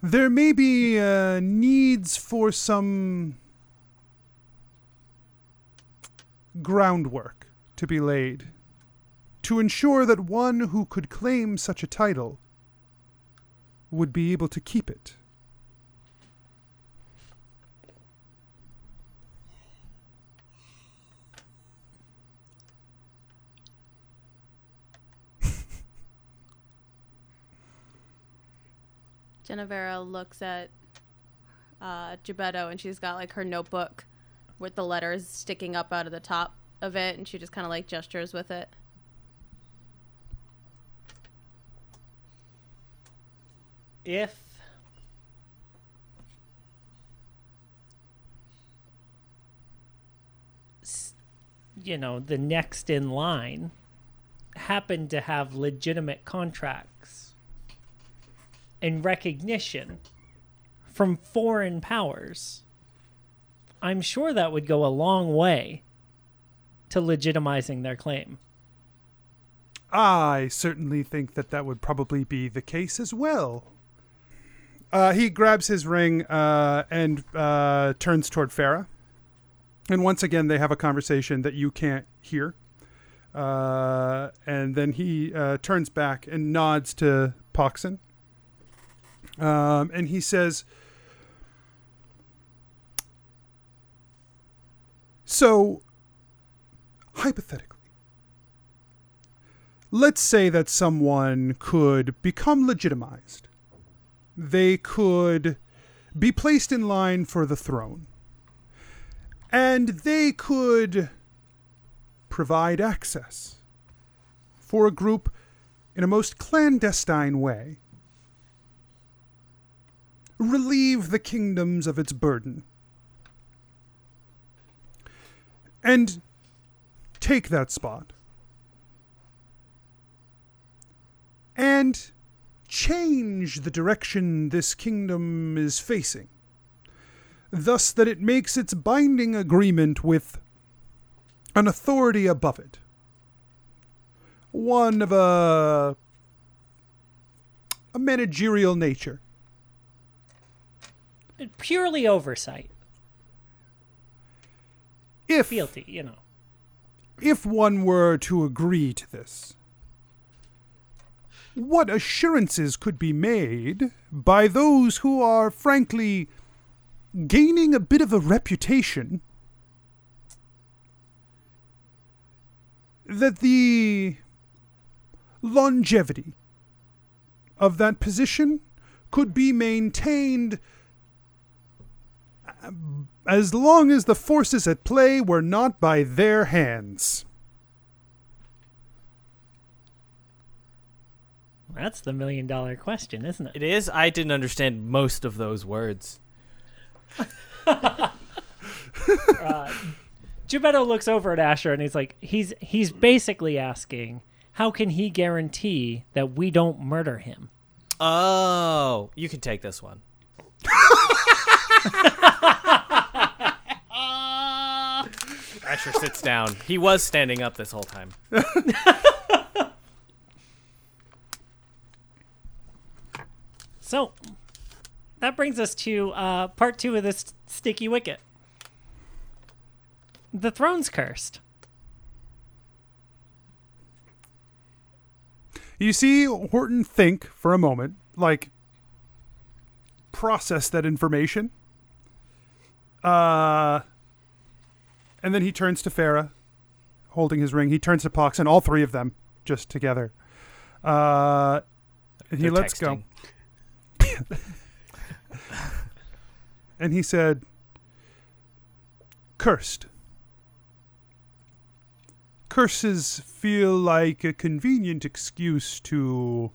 There may be uh, needs for some groundwork to be laid to ensure that one who could claim such a title would be able to keep it. Genevera looks at uh, and she's got like her notebook with the letters sticking up out of the top of it, and she just kind of like gestures with it. If you know the next in line happened to have legitimate contracts and recognition from foreign powers, I'm sure that would go a long way to legitimizing their claim. I certainly think that that would probably be the case as well. Uh, he grabs his ring uh, and uh, turns toward Farah. And once again, they have a conversation that you can't hear. Uh, and then he uh, turns back and nods to Poxon. Um, and he says, So, hypothetically, let's say that someone could become legitimized. They could be placed in line for the throne. And they could provide access for a group in a most clandestine way. Relieve the kingdoms of its burden. And take that spot and change the direction this kingdom is facing, thus that it makes its binding agreement with an authority above it. One of a a managerial nature. Purely oversight, If fealty, you know. if one were to agree to this, what assurances could be made by those who are frankly gaining a bit of a reputation that the longevity of that position could be maintained uh, as long as the forces at play were not by their hands. That's the million dollar question, isn't it? It is. I didn't understand most of those words. Uh, Gebetto looks over at Asher and he's like, he's he's basically asking, how can he guarantee that we don't murder him? Oh, you can take this one. Asher sits down. He was standing up this whole time. So that brings us to uh, part two of this sticky wicket. The throne's cursed. You see Horton think for a moment, like process that information. Uh and then he turns to Farah, holding his ring. He turns to Pox and all three of them just together. Uh and he They're lets go. And he said, Cursed. Curses feel like a convenient excuse to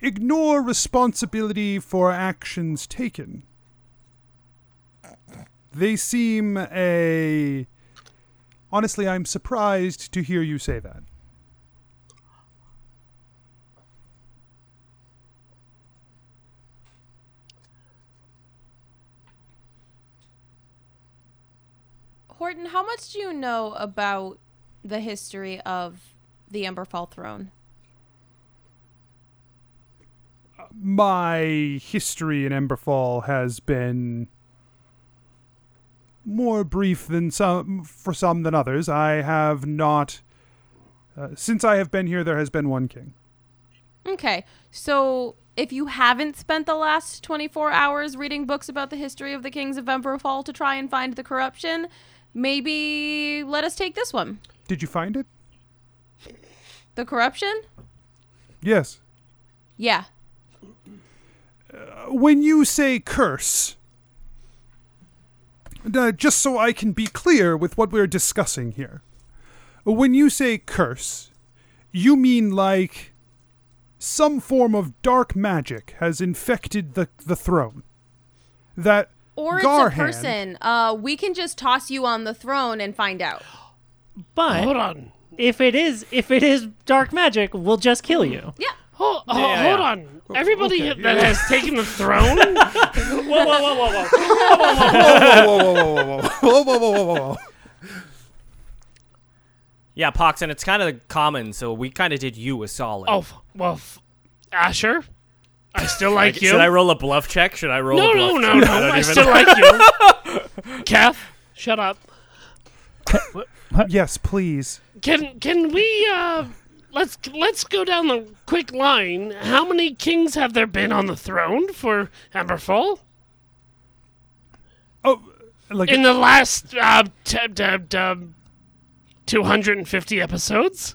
ignore responsibility for actions taken. They seem a. Honestly, I'm surprised to hear you say that. Horton, how much do you know about the history of the Emberfall throne? my history in Emberfall has been more brief than some for some than others. I have not uh, since I have been here there has been one king. Okay, so if you haven't spent the last 24 hours reading books about the history of the kings of Emberfall to try and find the corruption, maybe let us take this one. Did you find it? The corruption? Yes. Yeah. When you say curse, uh, just so I can be clear with what we're discussing here. When you say curse, you mean like some form of dark magic has infected the the throne. That Or it's Garhan, a person. Uh, we can just toss you on the throne and find out. But Hold on. if it is if it is dark magic, we'll just kill you. Yeah. Hold, ho- Yeah, hold yeah. on. Everybody that has taken the throne. Whoa, whoa, whoa, whoa, whoa. whoa, whoa, whoa, whoa, whoa, whoa, whoa, whoa, whoa. whoa. Yeah, Pox, and it's kind of common, so we kind of did you a solid. oh, f- well, f- Asher, I still like you. Should I roll a bluff check? Should I roll no, a no, bluff no, check? no. don't I even- still like you. Kath, shut up. Yes, please. Can can we uh let's let's go down the quick line. How many kings have there been on the throne for Emberfall Oh, like in the last uh t- t- t- 250 episodes?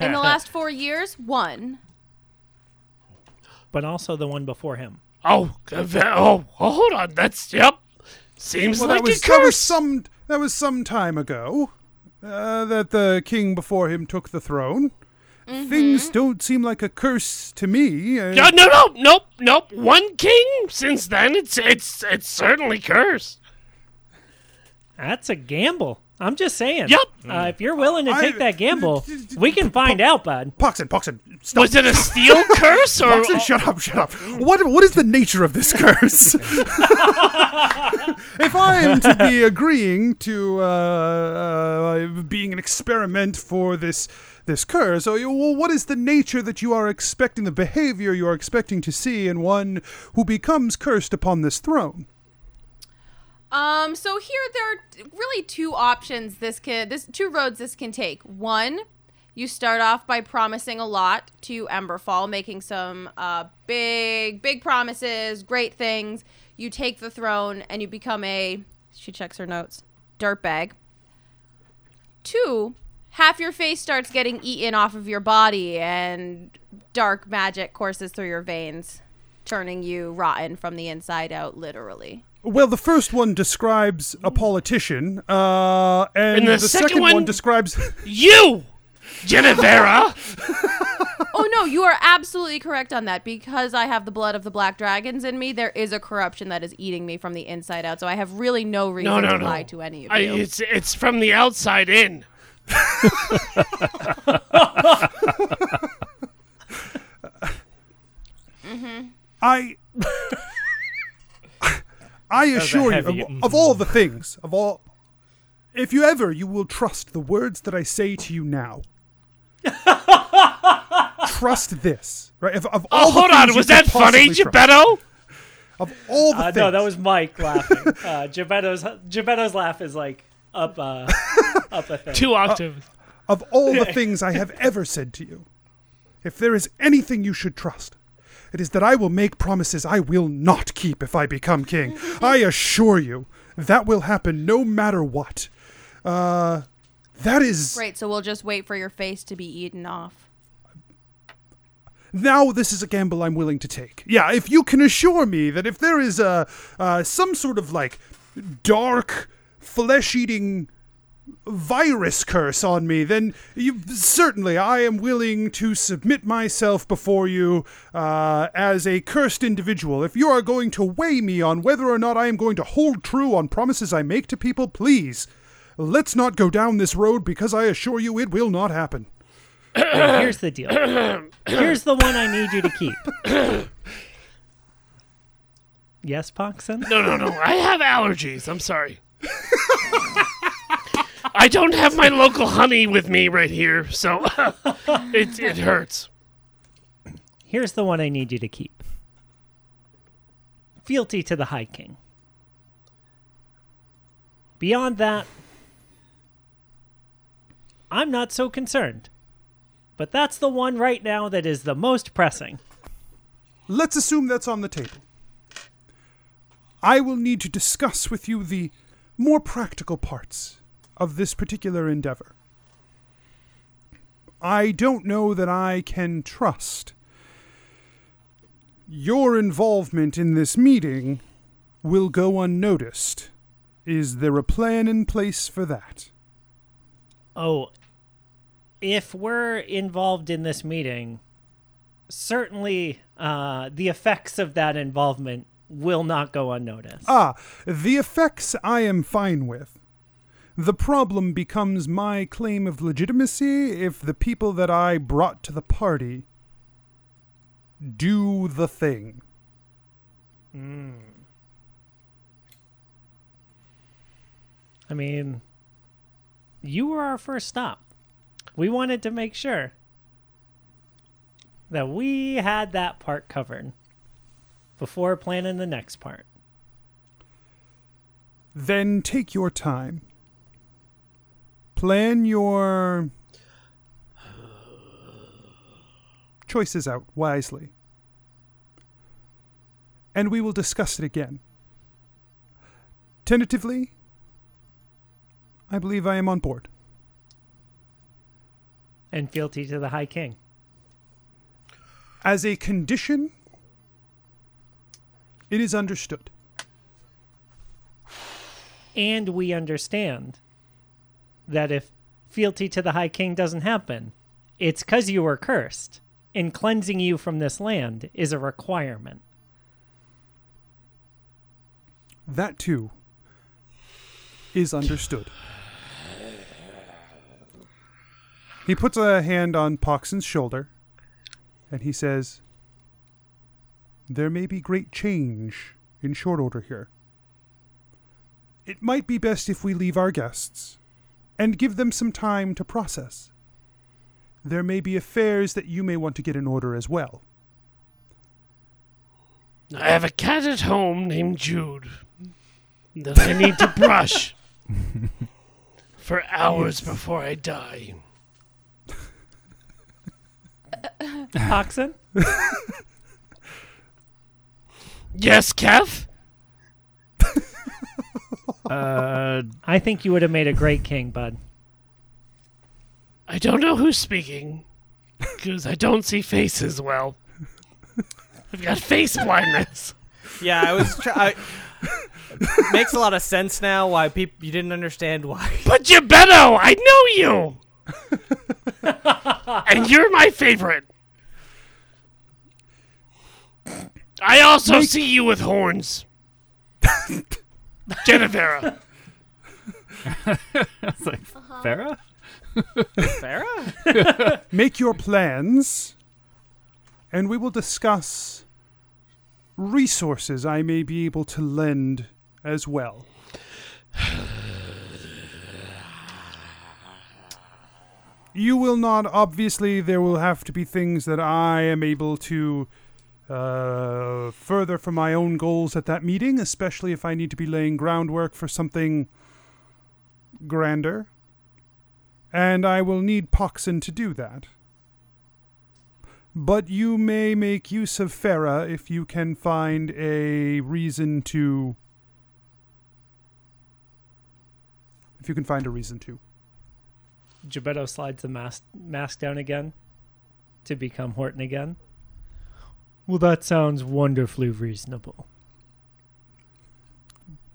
In the last four years, one. But also the one before him. Oh, uh, oh, oh, hold on. That's yep. Seems well, like that was a that was some that was some time ago uh, that the king before him took the throne. Things don't seem like a curse to me. Uh, No, no, no, nope, nope. One king. Since then, it's it's it's certainly cursed. That's a gamble. I'm just saying. Yup. Uh, if you're willing to I- take that gamble, we can find out, bud. Poxon, Poxon, stop. Was it a steel curse or? Poxon, shut up, shut up. What what is the nature of this curse? if I am to be agreeing to uh, uh, being an experiment for this this curse, or, well, what is the nature that you are expecting, the behavior you are expecting to see in one who becomes cursed upon this throne? Um, so here there are really two options this can this two roads this can take. One, you start off by promising a lot to Emberfall, making some uh big big promises, great things. You take the throne and you become a she checks her notes. Dirtbag. Two, half your face starts getting eaten off of your body and dark magic courses through your veins, turning you rotten from the inside out literally. Well, the first one describes a politician, uh, and, And the the, second second, one, one- describes. You, Genevera. Oh no, you are absolutely correct on that. Because I have the blood of the black dragons in me, there is a corruption that is eating me from the inside out. So I have really no reason No, no, to no. lie to any of I, you. it's it's from the outside in. I. I assure you, of, of all the things, of all, if you ever, you will trust the words that I say to you now. trust this, right? Of, of all Oh, the hold things on. Was that funny, possibly trust, Geppetto? Of all the Uh, things, no, that was Mike laughing. Uh, Gebetto's Gebetto's laugh is like up uh, up a thing. Two octaves. of all the things I have ever said to you, if there is anything you should trust, it is that I will make promises I will not keep if I become king. I assure you, that will happen no matter what. Uh, that is Great, so we'll just wait for your face to be eaten off. now this is a gamble I'm willing to take. Yeah, if you can assure me that if there is a uh, some sort of like dark flesh-eating virus curse on me, then you, certainly I am willing to submit myself before you uh, as a cursed individual. If you are going to weigh me on whether or not I am going to hold true on promises I make to people, please. Let's not go down this road because I assure you it will not happen. Now, here's the deal. Here's the one I need you to keep. yes, Poxon? No, no, no. I have allergies. I'm sorry. I don't have my local honey with me right here, so it it hurts. Here's the one I need you to keep. Fealty to the High King. Beyond that, I'm not so concerned. But that's the one right now that is the most pressing. Let's assume that's on the table. I will need to discuss with you the more practical parts of this particular endeavor. I don't know that I can trust your involvement in this meeting will go unnoticed. Is there a plan in place for that? Oh, if we're involved in this meeting, certainly uh, the effects of that involvement will not go unnoticed. Ah, the effects I am fine with. The problem becomes my claim of legitimacy if the people that I brought to the party do the thing. Hmm. I mean, you were our first stop. We wanted to make sure that we had that part covered before planning the next part. Then take your time. Plan your choices out wisely. And we will discuss it again. Tentatively, I believe I am on board. And fealty to the High King. As a condition, it is understood. And we understand that if fealty to the High King doesn't happen, it's because you were cursed, and cleansing you from this land is a requirement. That too is understood. He puts a hand on Poxon's shoulder and he says, There may be great change in short order here. It might be best if we leave our guests and give them some time to process. There may be affairs that you may want to get in order as well. I have a cat at home named Jude that I need to brush for hours before I die. Poxon? Yes, Kev? Uh, I think you would have made a great king, bud. I don't know who's speaking because I don't see faces well. I've got face blindness. Yeah, I was. Try- I- makes a lot of sense now why people you didn't understand why. But Gebetto, I know you! and you're my favorite. I also see you with horns. Genevera. it's like uh-huh. Farah. Farah? Make your plans, and we will discuss resources I may be able to lend as well. You will not, obviously, there will have to be things that I am able to uh, further from my own goals at that meeting, especially if I need to be laying groundwork for something grander. And I will need Poxon to do that. But you may make use of Farah if you can find a reason to. If you can find a reason to. Gebetto slides the mask, mask down again to become Horton again. Well, that sounds wonderfully reasonable.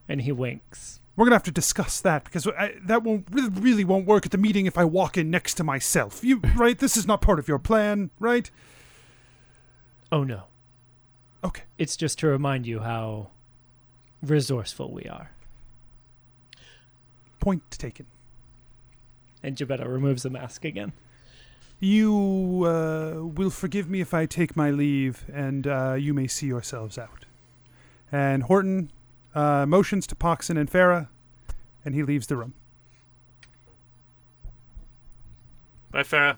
And he winks. We're gonna have to discuss that because I, that won't really, won't work at the meeting if I walk in next to myself. You right? This is not part of your plan, right? Oh no. Okay. It's just to remind you how resourceful we are. Point taken. And Gebetto removes the mask again. You uh, will forgive me if I take my leave, and uh, you may see yourselves out. And Horton uh, motions to Poxon and Farah, and he leaves the room. Bye, Farah.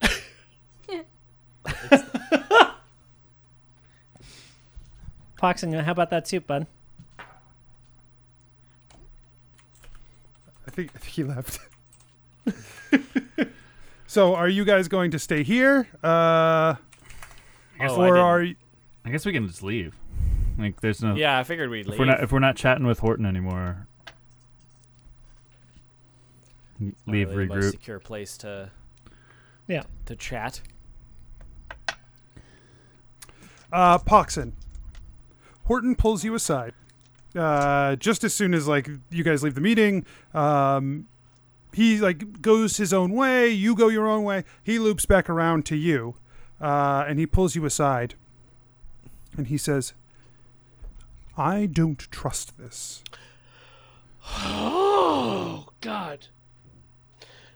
Poxon, how about that soup, bud? I think, I think he left. so, are you guys going to stay here, uh, Oh, I or didn't. are y- I guess we can just leave. Like, there's no. Yeah, I figured we'd If leave. we're not if we're not chatting with Horton anymore, Not leave really the most regroup. secure place to Yeah. to chat. uh, Poxon? Horton pulls you aside. Uh, just as soon as like you guys leave the meeting, um, he like goes his own way. You go your own way. He loops back around to you, uh, and he pulls you aside, and he says, "I don't trust this." Oh, God.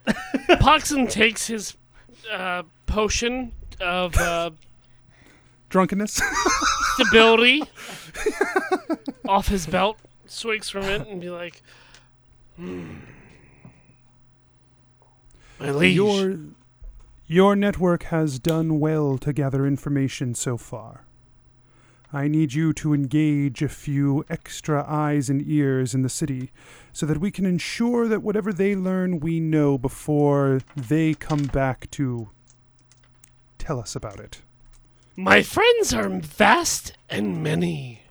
Poxon takes his uh, potion of uh, Drunkenness. stability off his belt, swigs from it, and be like, hmm. My liege. Your your network has done well to gather information so far. I need you to engage a few extra eyes and ears in the city so that we can ensure that whatever they learn we know before they come back to tell us about it. My friends are vast and many,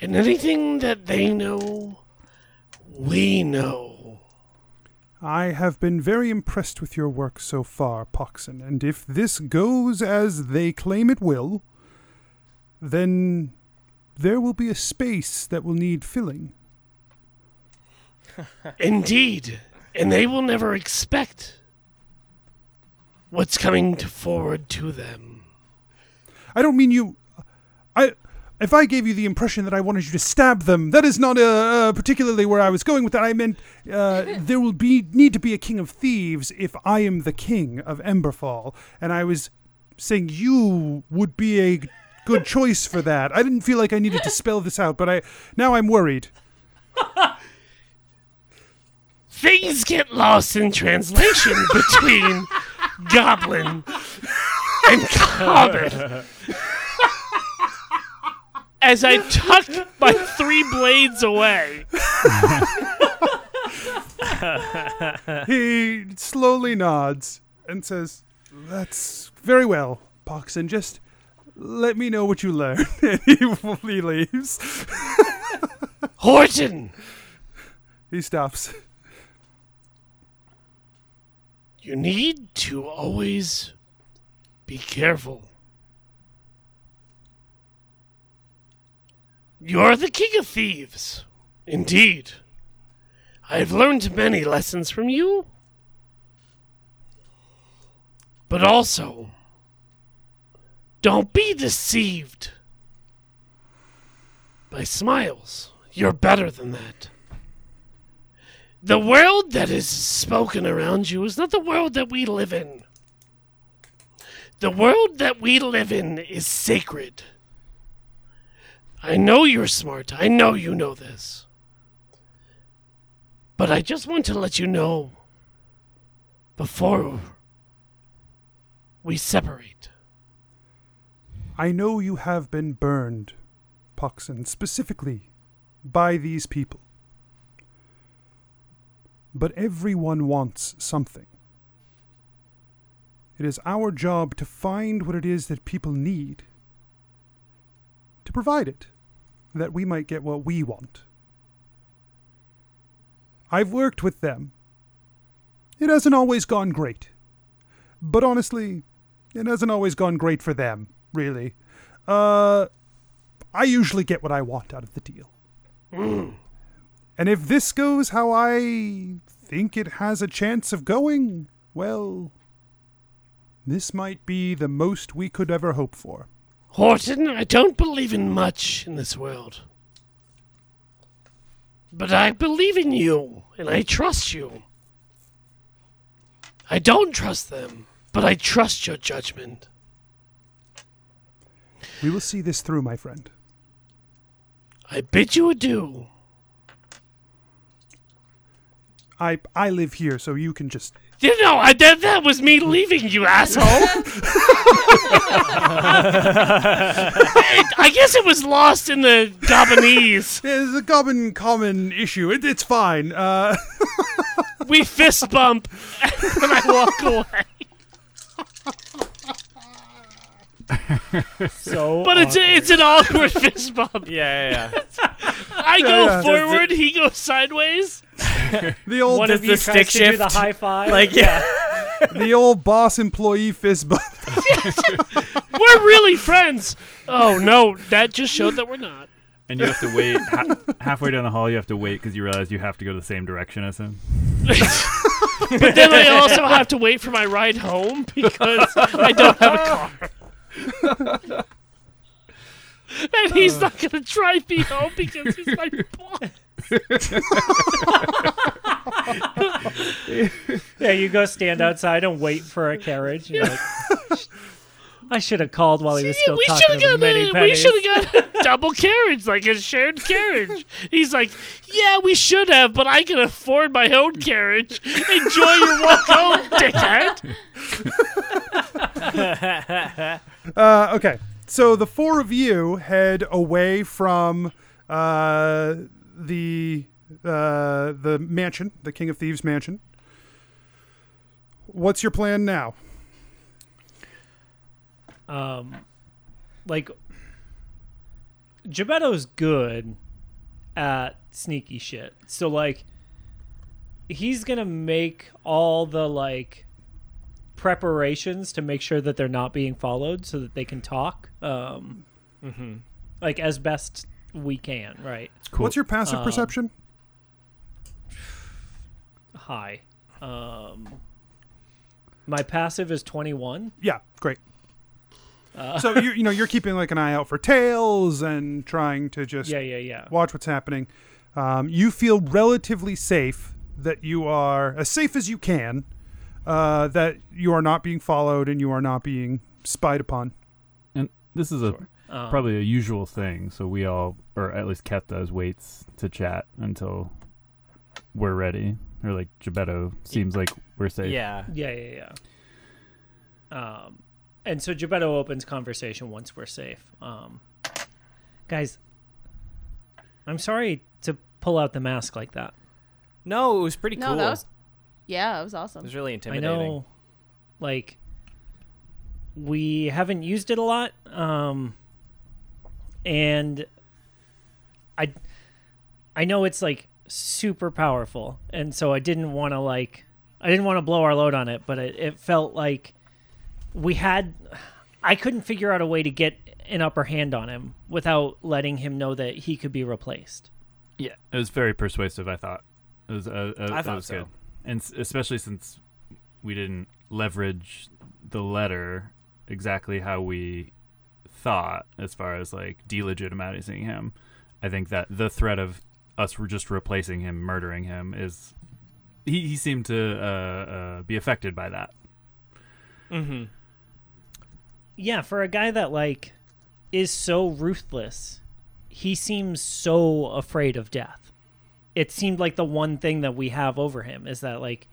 and anything that they know, we know. I have been very impressed with your work so far, Poxon, and if this goes as they claim it will, then there will be a space that will need filling. Indeed, and they will never expect what's coming to forward to them. I don't mean you. I if I gave you the impression that I wanted you to stab them, that is not uh, uh, particularly where I was going with that. I meant uh, there will be need to be a king of thieves if I am the king of Emberfall, and I was saying you would be a good choice for that. I didn't feel like I needed to spell this out, but I now I'm worried. Things get lost in translation between goblin and common. As I tuck my three blades away, He slowly nods and says, "That's very well, Poxon. Just let me know what you learn." and he, he leaves. Horton, He stops. you need to always be careful. You're the king of thieves. Indeed. I've learned many lessons from you. But also, don't be deceived by smiles. You're better than that. The world that is spoken around you is not the world that we live in. The world that we live in is sacred. I know you're smart. I know you know this. But I just want to let you know before we separate. I know you have been burned, Poxon, specifically by these people. But everyone wants something. It is our job to find what it is that people need, to provide it, that we might get what we want. I've worked with them. It hasn't always gone great. But honestly, it hasn't always gone great for them, really. Uh, I usually get what I want out of the deal. And if this goes how I think it has a chance of going, well, this might be the most we could ever hope for. Horton, I don't believe in much in this world. But I believe in you, and I trust you. I don't trust them, but I trust your judgment. We will see this through, my friend. I bid you adieu. I I live here, so you can just. You know, I, that, that was me leaving you, asshole. I, I guess it was lost in the Goblinese. It's a common common issue. It, it's fine. Uh, We fist bump, and I walk away. So, But it's a, it's an awkward fist bump. Yeah, yeah, yeah. I go yeah. forward, he goes sideways. the old one of you the stick to do the high five. Like, yeah. the old boss employee fist bump. We're really friends. Oh no, that just showed that we're not. And you have to wait ha- halfway down the hall. You have to wait because you realize you have to go the same direction as him. But then I also have to wait for my ride home because I don't have a car. and he's not gonna drive me home because he's my boss. yeah, you go stand outside and wait for a carriage. You're like, I should have called while he was Yeah, still we talking should to have the many a, we should have got a double carriage, like a shared carriage. He's like, yeah, we should have, but I can afford my own carriage. Enjoy your walk home, dickhead. Uh, okay, so the four of you head away from uh, the uh, the mansion, the King of Thieves mansion. What's your plan now? um, like Gebetto's good at sneaky shit. So like he's gonna make all the like preparations to make sure that they're not being followed so that they can talk. Um like as best we can, right? It's cool. What's your passive Um, perception? High. Um my passive is twenty one. Yeah, great. Uh, so you you know you're keeping like an eye out for tails and trying to just Yeah, yeah, yeah. watch what's happening. Um, you feel relatively safe that you are as safe as you can. Uh, that you are not being followed and you are not being spied upon. And this is a Um, probably a usual thing. So we all, or at least Ket does, waits to chat until we're ready. Or like Gebetto seems like we're safe. Yeah. Yeah, yeah, yeah. Um, and so Gebetto opens conversation once we're safe. Um, guys, I'm sorry to pull out the mask like that. No, it was pretty No, cool. that was yeah, it was awesome. it was really intimidating. I know, like, we haven't used it a lot, um, and I, I know it's like super powerful, and so I didn't want to like, I didn't want to blow our load on it, but it, it felt like we had, I couldn't figure out a way to get an upper hand on him without letting him know that he could be replaced. Yeah, it was very persuasive. I thought it was. Uh, uh, I thought was so. good, and especially since we didn't leverage the letter exactly how we thought, as far as like delegitimizing him. I think that the threat of us just replacing him, murdering him, is he. He seemed to uh, uh, be affected by that. Mm-hmm. yeah, for a guy that like is so ruthless, he seems so afraid of death. It seemed like the one thing that we have over him is that like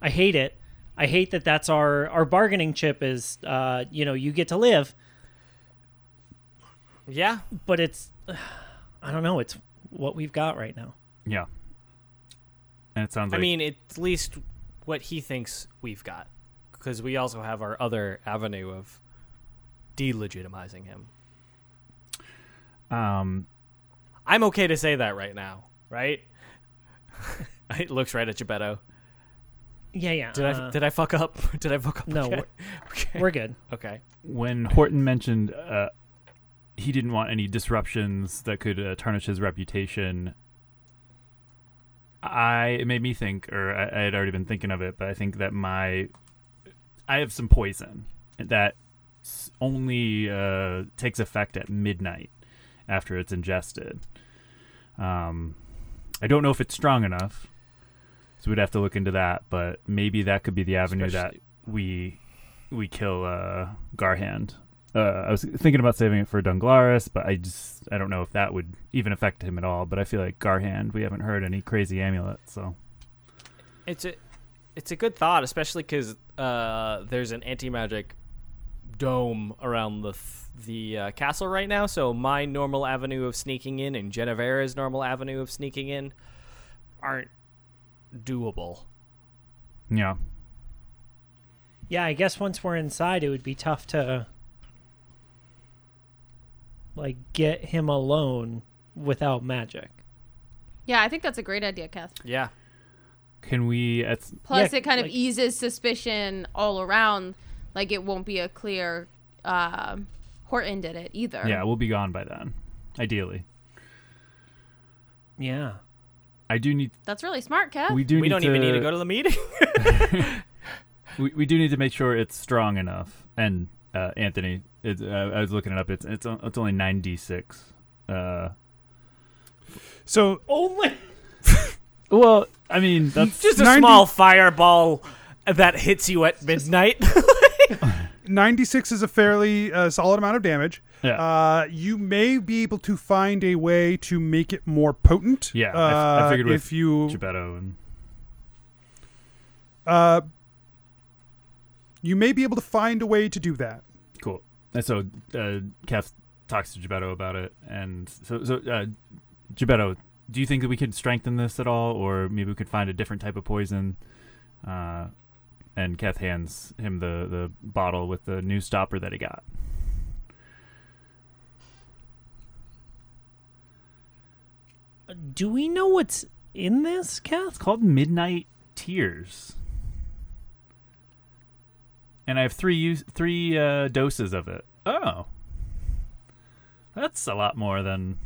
I hate it. I hate that that's our our bargaining chip is uh you know, you get to live, Yeah. but it's I don't know, it's what we've got right now. Yeah, and it sounds I mean, at least what he thinks we've got, because we also have our other avenue of delegitimizing him. um, I'm okay to say that right now, right? it looks right at Gebetto. Yeah, yeah. Did uh, I did I fuck up? Did I fuck up? No, Okay. we're- okay. we're good. okay. when Horton mentioned uh, he didn't want any disruptions that could uh, tarnish his reputation, I it made me think, or I, I had already been thinking of it, but I think that my I have some poison that only uh, takes effect at midnight after it's ingested. Um, I don't know if it's strong enough, so we'd have to look into that. But maybe that could be the avenue Especially- that we we kill uh, Garhand. Uh, I was thinking about saving it for Dunglaris, but I just I don't know if that would even affect him at all. But I feel like Garhand, we haven't heard any crazy amulets, so It's a it's a good thought, especially because uh, there's an anti magic dome around the th- the uh, castle right now. So my normal avenue of sneaking in and Genevera's normal avenue of sneaking in aren't doable. yeah. Yeah, I guess once we're inside, it would be tough to like get him alone without magic. Yeah, I think that's a great idea, Kath. Yeah. Can we? At, Plus, Yeah, it kind of eases suspicion all around. Like it won't be a clear um Horton did it either. yeah, we'll be gone by then, ideally. Yeah. I do need. That's really smart, Kath. We do. we need don't to, even need to go to the meeting. We, we do need to make sure it's strong enough. And uh, Anthony, it's, uh, I was looking it up. It's it's it's only nine d six. Uh, So Only well, I mean that's Just a 90 small fireball that hits you at midnight. 96 is a fairly uh, solid amount of damage. Yeah. Uh, you may be able to find a way to make it more potent. Yeah, I f- I uh, figured with if you Gebetto and uh, you may be able to find a way to do that. Cool. And so uh, Kath talks to Gebetto about it, and so so uh, Gebetto, do you think that we could strengthen this at all, or maybe we could find a different type of poison? Uh, and Kath hands him the the bottle with the new stopper that he got. Do we know what's in this, Kath? It's called Midnight Tears, and I have three use, three uh, doses of it. Oh, that's a lot more than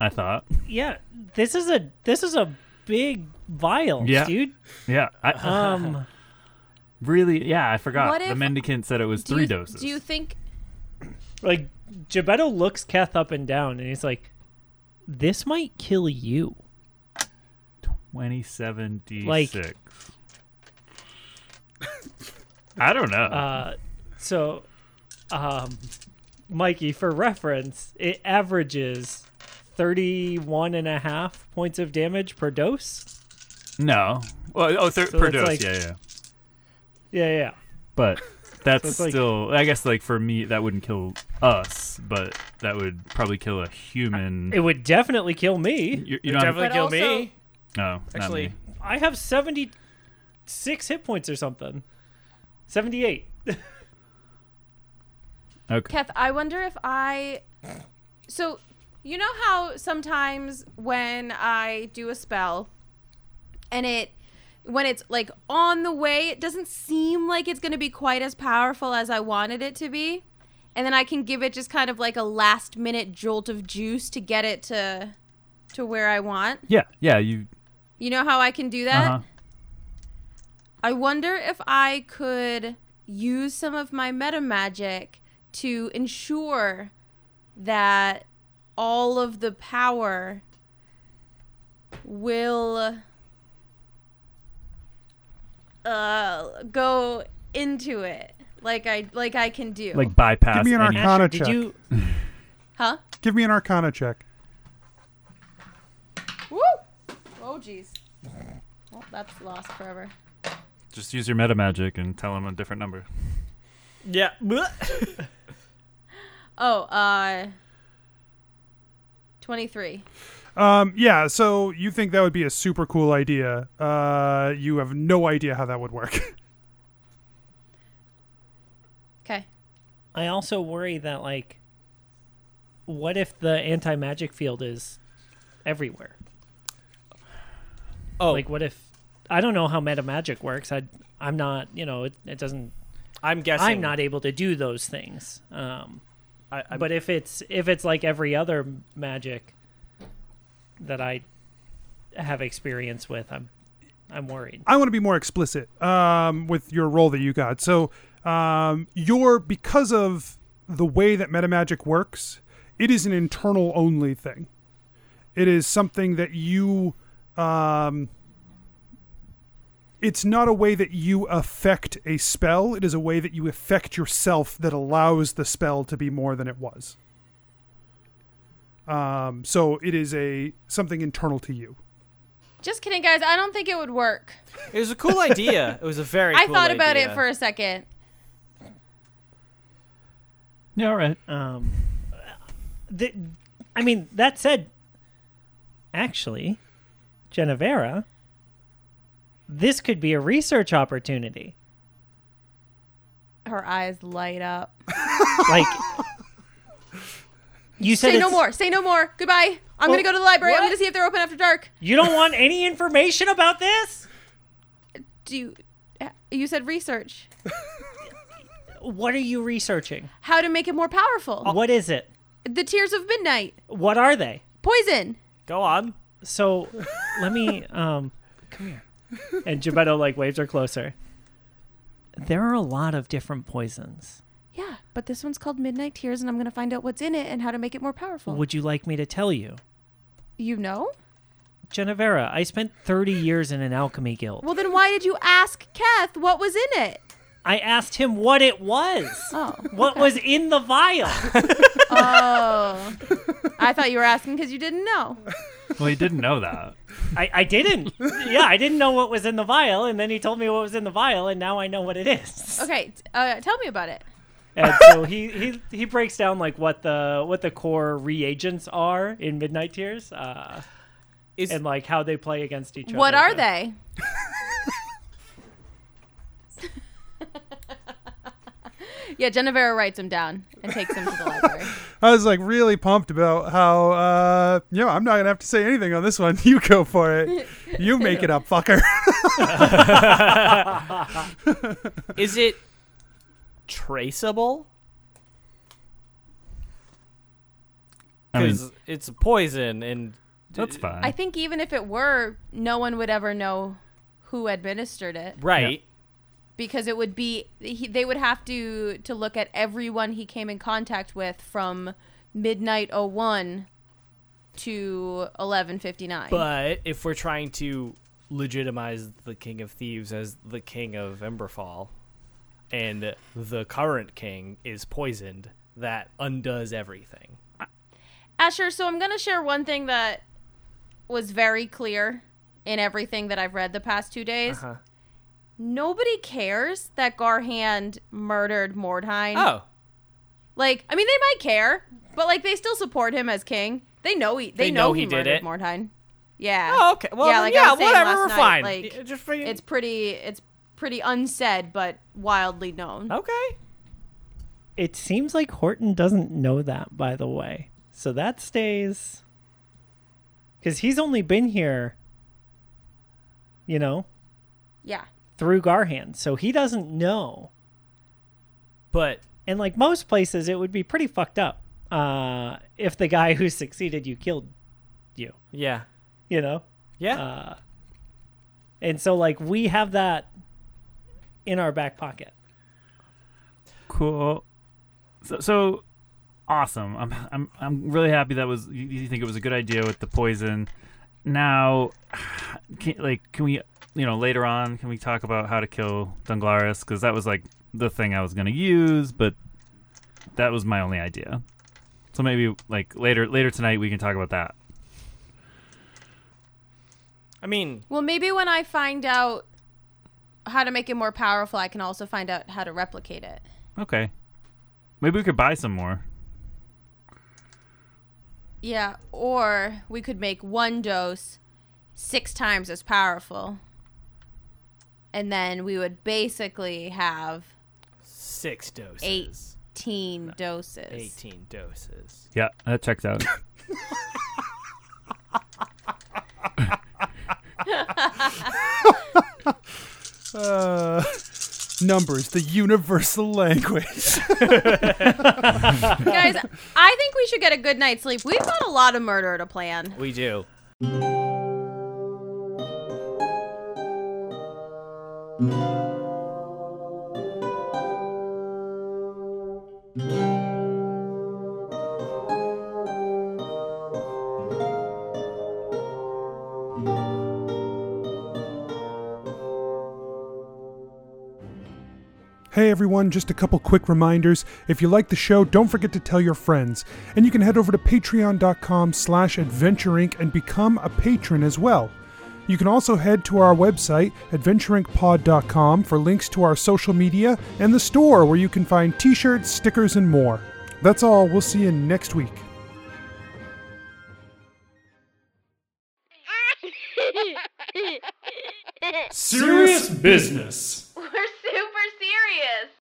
I thought. Yeah, this is a this is a big vial, Yeah. dude. Yeah, I, Um, Really? Yeah, I forgot. What the mendicant said it was three you, doses. Do you think Like Gebetto looks Keth up and down, and he's like, "This might kill you." Twenty-seven d Like- six. I don't know. Uh, so, um, Mikey, for reference, it averages 31 and a half points of damage per dose. no. Well, oh, thir- so per dose. like- yeah, yeah. Yeah, yeah. But that's it's like- still. I guess like for me, that wouldn't kill us, but that would probably kill a human. It would definitely kill me. you, you It'd definitely kill also- me. no, not Actually, me. I have 76 hit points or something. 78. Okay. Keth, I wonder if I. So, you know how sometimes when I do a spell and it. When it's like on the way, it doesn't seem like it's going to be quite as powerful as I wanted it to be. And then I can give it just kind of like a last minute jolt of juice to get it to to where I want. Yeah, yeah. You. You know how I can do that? Uh-huh. I wonder if I could use some of my meta magic to ensure that all of the power will uh go into it like I like I can do. Like bypass. Give me an any- arcana Did check. you? huh? Give me an arcana check. Woo! Oh jeez. Well, that's lost forever. Just use your meta magic and tell him a different number. Yeah. Oh, uh 23. Um, yeah, so you think that would be a super cool idea. Uh, you have no idea how that would work. Okay. I also worry that like, what if the anti magic field is everywhere? oh, Like, what if I don't know how meta magic works? I I'm not you know it, it doesn't. I'm guessing. I'm not able to do those things. Um, I, I'm, but if it's if it's like every other magic that I have experience with, I'm I'm worried. I want to be more explicit um, with your role that you got. So, um, you're because of the way that metamagic works, it is an internal only thing. It is something that you. Um, it's not a way that you affect a spell. It is a way that you affect yourself that allows the spell to be more than it was. Um, so it is a something internal to you. Just kidding, guys. I don't think it would work. it was a cool idea. It was a very. I cool thought about it for a second. Yeah, all right. Um, the, I mean, that said, actually, Genevera, this could be a research opportunity. Her eyes light up. Like, you said Say no it's- more. Say no more. Goodbye. I'm Well, gonna go to the library. I'm what? gonna see if they're open after dark. You don't want any information about this? Do you? You said research. What are you researching? How to make it more powerful. What is it? The tears of midnight. What are they? Poison. Go on. So, let me um, come here. And Gebetto like waves her closer. There are a lot of different poisons. Yeah, but this one's called Midnight Tears, and I'm gonna find out what's in it and how to make it more powerful. Would you like me to tell you? you know? Genevera, I spent 30 years in an alchemy guild. Well, then why did you ask Keth what was in it? I asked him what it was. Oh. What was in the vial? Oh. I thought you were asking because you didn't know. Well, he didn't know that. I, I didn't. Yeah, I didn't know what was in the vial, and then he told me what was in the vial, and now I know what it is. Okay, t- uh, tell me about it. And so he, he he breaks down like what the what the core reagents are in Midnight Tears, uh, Is and like how they play against each other. What are but- they? yeah, Genevera writes them down and takes them to the library. I was like really pumped about how uh you know, I'm not gonna have to say anything on this one. You go for it. You make it up, fucker. is it traceable? I mean, Because it's poison and that's fine. I think even if it were, no one would ever know who administered it. right. Because it would be he, they would have to to look at everyone he came in contact with from midnight 01 to 11:59. But if we're trying to legitimize the King of Thieves as the King of Emberfall, and the current king is poisoned, that undoes everything. Asher, so I'm going to share one thing that was very clear in everything that I've read the past 2 days. Uh-huh. Nobody cares that Garhand murdered Mordheim. Oh, Like, I mean, they might care, but like they still support him as king. They know he they, They know, know he, he did it? Mordheim. Yeah. oh okay. Well, yeah, like yeah, I was saying whatever. We're night, fine. Like, Y- Just for it's pretty it's pretty unsaid but wildly known. okay. It seems like Horton doesn't know that, by the way. So that stays. Because he's only been here, you know, Yeah. Through Garhand, So he doesn't know. But And like most places, it would be pretty fucked up uh, if the guy who succeeded you killed you, yeah, you know? yeah. Uh, and so, like, we have that in our back pocket. Cool. So, so awesome. I'm I'm I'm really happy that was you, you think it was a good idea with the poison. Now, can, like, can we, you know, later on, can we talk about how to kill Dunglaris? Because that was like the thing I was gonna use, but that was my only idea. So maybe like later later tonight we can talk about that. I mean, Well, maybe when I find out how to make it more powerful, I can also find out how to replicate it. Okay. Maybe we could buy some more. Yeah, or we could make one dose six times as powerful. And then we would basically have six doses. Eight. 18 doses. 18 doses. Yeah, that checks out. Uh, numbers, the universal language. Guys, I think we should get a good night's sleep. We've got a lot of murder to plan. We do. Hey everyone, just a couple quick reminders. If you like the show, don't forget to tell your friends. And you can head over to patreon.com slash adventureinc and become a patron as well. You can also head to our website, adventureincpod.com, for links to our social media and the store where you can find t-shirts, stickers, and more. That's all. We'll see you next week. Serious business.